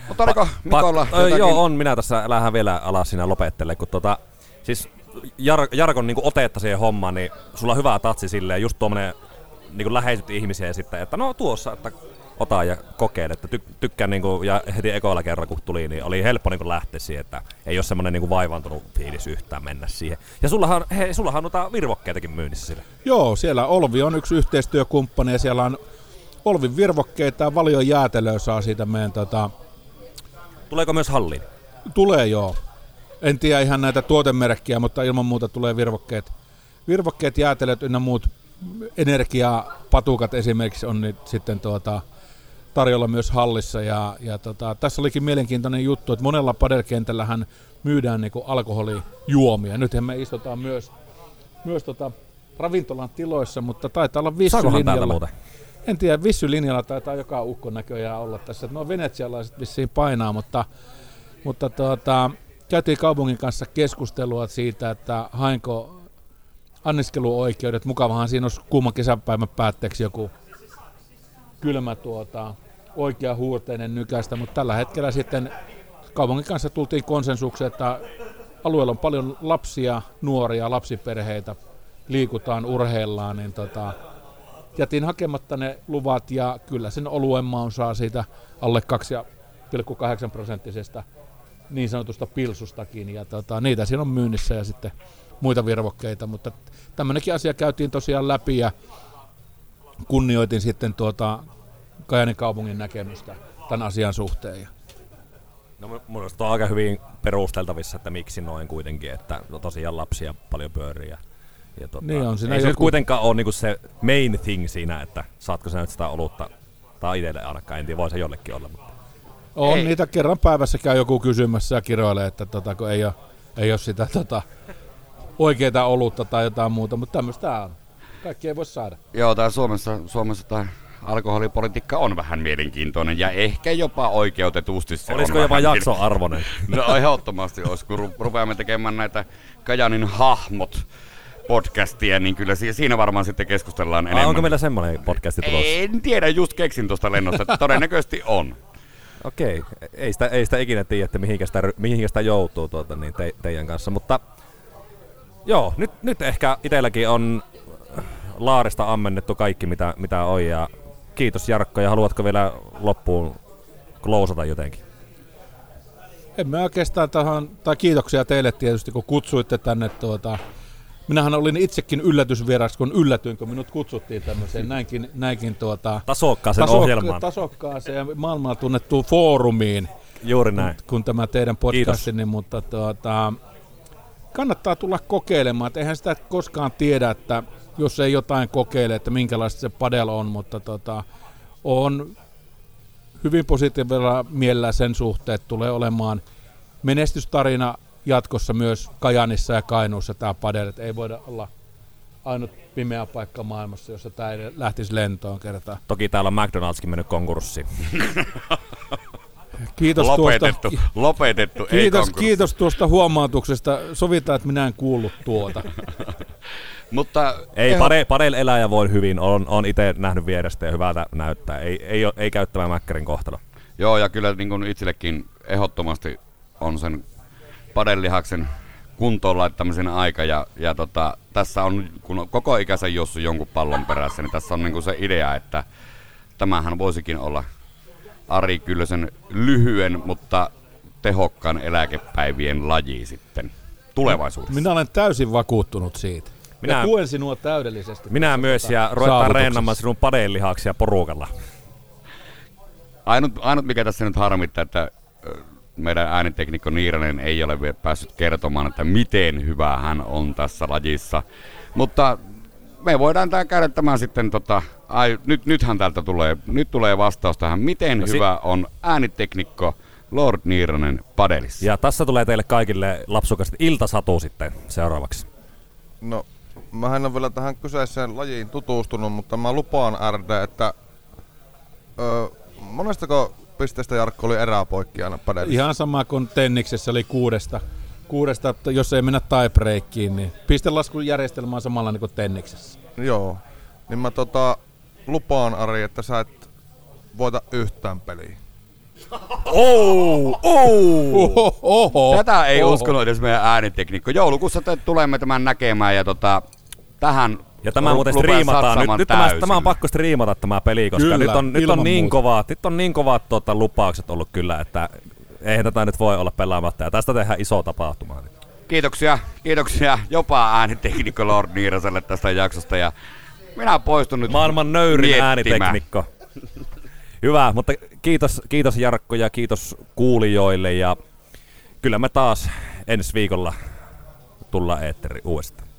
C: Mutta oliko Mikolla
B: Pak- ö,
C: jotakin?
B: joo, on. Minä tässä lähden vielä alas siinä lopettele, kun tota, siis Jar- Jarkon niin otetta siihen hommaan, niin sulla on hyvä tatsi silleen, just tuommoinen niin läheisyt ihmisiä sitten, että no tuossa, että ota ja kokeile, että ty- tykkään niin kuin, ja heti ekoilla kerran kun tuli, niin oli helppo niin kuin lähteä siihen, että ei ole semmoinen niin vaivantunut fiilis yhtään mennä siihen. Ja sullahan, hei, sullahan on noita virvokkeitakin myynnissä sille.
A: Joo, siellä Olvi on yksi yhteistyökumppani ja siellä on Olvin virvokkeita ja Valion jäätelöä saa siitä meidän tota,
B: Tuleeko myös halliin?
A: Tulee joo. En tiedä ihan näitä tuotemerkkiä, mutta ilman muuta tulee virvokkeet. Virvokkeet, jäätelöt ynnä muut energiapatukat esimerkiksi on nyt sitten tuota, tarjolla myös hallissa. Ja, ja tota, tässä olikin mielenkiintoinen juttu, että monella padelkentällähän myydään niinku alkoholijuomia. Nythän me istutaan myös, myös tota, ravintolan tiloissa, mutta taitaa olla vissylinjalla. En tiedä, vissylinjalla taitaa joka ukko näköjään olla tässä. No venetsialaiset vissiin painaa, mutta, mutta tuota, käytiin kaupungin kanssa keskustelua siitä, että hainko anniskeluoikeudet. Mukavahan siinä olisi kuuman kesäpäivän päätteeksi joku kylmä tuota, oikea huurteinen nykäistä, mutta tällä hetkellä sitten kaupungin kanssa tultiin konsensukseen, että alueella on paljon lapsia, nuoria, lapsiperheitä, liikutaan, urheillaan, niin tota, jätin hakematta ne luvat ja kyllä sen oluen maun saa siitä alle 2,8 prosenttisesta niin sanotusta pilsustakin ja tota, niitä siinä on myynnissä ja sitten muita virvokkeita, mutta tämmöinenkin asia käytiin tosiaan läpi ja kunnioitin sitten tuota Kajanin kaupungin näkemystä tämän asian suhteen. Ja
B: No mun mielestä on aika hyvin perusteltavissa, että miksi noin kuitenkin, että no tosiaan lapsia paljon pyörii. Ja, ja tota,
A: Niin on siinä
B: ei se nyt
A: joku-
B: kuitenkaan ole niinku se main thing siinä, että saatko sä nyt sitä olutta, tai itselle ainakaan, en tiedä, voi se jollekin olla. Mutta.
A: on
C: Ei.
A: niitä kerran päivässä käy joku kysymässä ja kiroilee, että tota, kun ei ole, ei ole sitä tota, oikeaa olutta tai jotain muuta, mutta tämmöistä on. Kaikki ei voi saada.
C: Joo, tää Suomessa, Suomessa tämä alkoholipolitiikka on vähän mielenkiintoinen ja ehkä jopa oikeutetusti se
B: Olisiko
C: on
B: jopa
C: vähän
B: jakson arvoinen?
C: No ehdottomasti olisi, kun ru- rupeamme tekemään näitä Kajanin hahmot podcastia, niin kyllä si- siinä varmaan sitten keskustellaan
B: Ai,
C: enemmän.
B: onko meillä semmoinen podcasti tulossa?
C: En tiedä, just keksin tuosta lennosta, että todennäköisesti on.
B: Okei, ei sitä, ei sitä ikinä tiedä, että mihinkä sitä, mihinkä sitä joutuu tuota, niin te, teidän kanssa, mutta joo, nyt, nyt ehkä itselläkin on laarista ammennettu kaikki, mitä, mitä on, ja kiitos Jarkko, ja haluatko vielä loppuun klousata jotenkin?
A: En mä oikeastaan tähän, tai kiitoksia teille tietysti, kun kutsuitte tänne tuota, Minähän olin itsekin yllätysvieras, kun yllätyin, kun minut kutsuttiin tämmöiseen näinkin, näinkin tuota,
B: Tasokkaaseen ohjelmaan.
A: tasokkaaseen ja maailmalla tunnettuun foorumiin,
B: Juuri näin.
A: kun tämä teidän podcastini, mutta tuota, kannattaa tulla kokeilemaan. Et eihän sitä koskaan tiedä, että jos ei jotain kokeile, että minkälaista se padel on, mutta tota, on hyvin positiivisella mielellä sen suhteen, että tulee olemaan menestystarina jatkossa myös Kajanissa ja Kainuussa tämä padel, että ei voida olla ainut pimeä paikka maailmassa, jossa tämä ei lähtisi lentoon kertaan.
B: Toki täällä on McDonald'skin mennyt konkurssiin.
A: Kiitos
C: lopetettu,
A: tuosta,
C: lopetettu, ei
A: kiitos,
C: konkurssi.
A: kiitos tuosta huomautuksesta. Sovitaan, että minä en kuullut tuota.
C: Mutta
B: Ei,
C: eho-
B: padel eläjä voi hyvin. On, on itse nähnyt vierestä ja hyvältä näyttää. Ei, ei, ei käy tämä Mäkkärin kohtalo.
C: Joo, ja kyllä niin kuin itsellekin ehdottomasti on sen padellihaksen kuntoon laittamisen aika. Ja, ja tota, tässä on, kun on koko ikäisen Jussu jonkun pallon perässä, niin tässä on niin kuin se idea, että tämähän voisikin olla Ari Kyllösen lyhyen, mutta tehokkaan eläkepäivien laji sitten tulevaisuudessa.
A: Minä olen täysin vakuuttunut siitä. Minä, ja tuen sinua täydellisesti.
B: Minä myös ja ruvetaan reenaamaan sinun padellihaksia porukalla.
C: Ainut, ainut mikä tässä nyt harmittaa, että meidän ääniteknikko Niiranen ei ole vielä päässyt kertomaan, että miten hyvä hän on tässä lajissa. Mutta me voidaan tää käydä tämän sitten, tota, ai, nyt, nythän täältä tulee, nyt tulee vastaus tähän, miten
B: No si-
C: hyvä on ääniteknikko Lord Niiranen padelissa.
B: Ja tässä tulee teille kaikille lapsukasti iltasatu sitten seuraavaksi.
D: No, mä en ole vielä tähän kyseiseen lajiin tutustunut, mutta mä lupaan RD, että ö, monestako pisteestä Jarkko oli eräpoikki aina padellissa?
A: Ihan sama kuin tenniksessä oli kuudesta. Kuudesta, että jos ei mennä tiebreakiin, niin pistelaskujärjestelmä on samalla niin kuin tenniksessä.
D: Joo. Niin mä tota, lupaan Ari, että sä et voita yhtään peliä.
B: Oh, oh.
A: Oho, oho,
C: Tätä ei
A: oho.
C: uskonut edes meidän ääniteknikko. Joulukuussa te tulemme tämän näkemään ja tota, tähän
B: Ja tämä muuten striimataan. Nyt, nyt tämä, tämä on pakko striimata tämä peli, koska
A: Kyllä,
B: nyt on, nyt on niin
A: muuta.
B: kovat, nyt on niin kovat tuota, lupaukset ollut kyllä, että eihän tätä nyt voi olla pelaamatta. Ja tästä tehdään iso tapahtuma.
C: Kiitoksia, kiitoksia jopa ääniteknikko Lord Niiraselle tästä jaksosta ja minä poistun nyt
B: Maailman nöyrin
C: miettimään.
B: ääniteknikko. Hyvä, mutta kiitos, kiitos Jarkko ja kiitos kuulijoille ja kyllä me taas ensi viikolla tullaan eetteri uudestaan.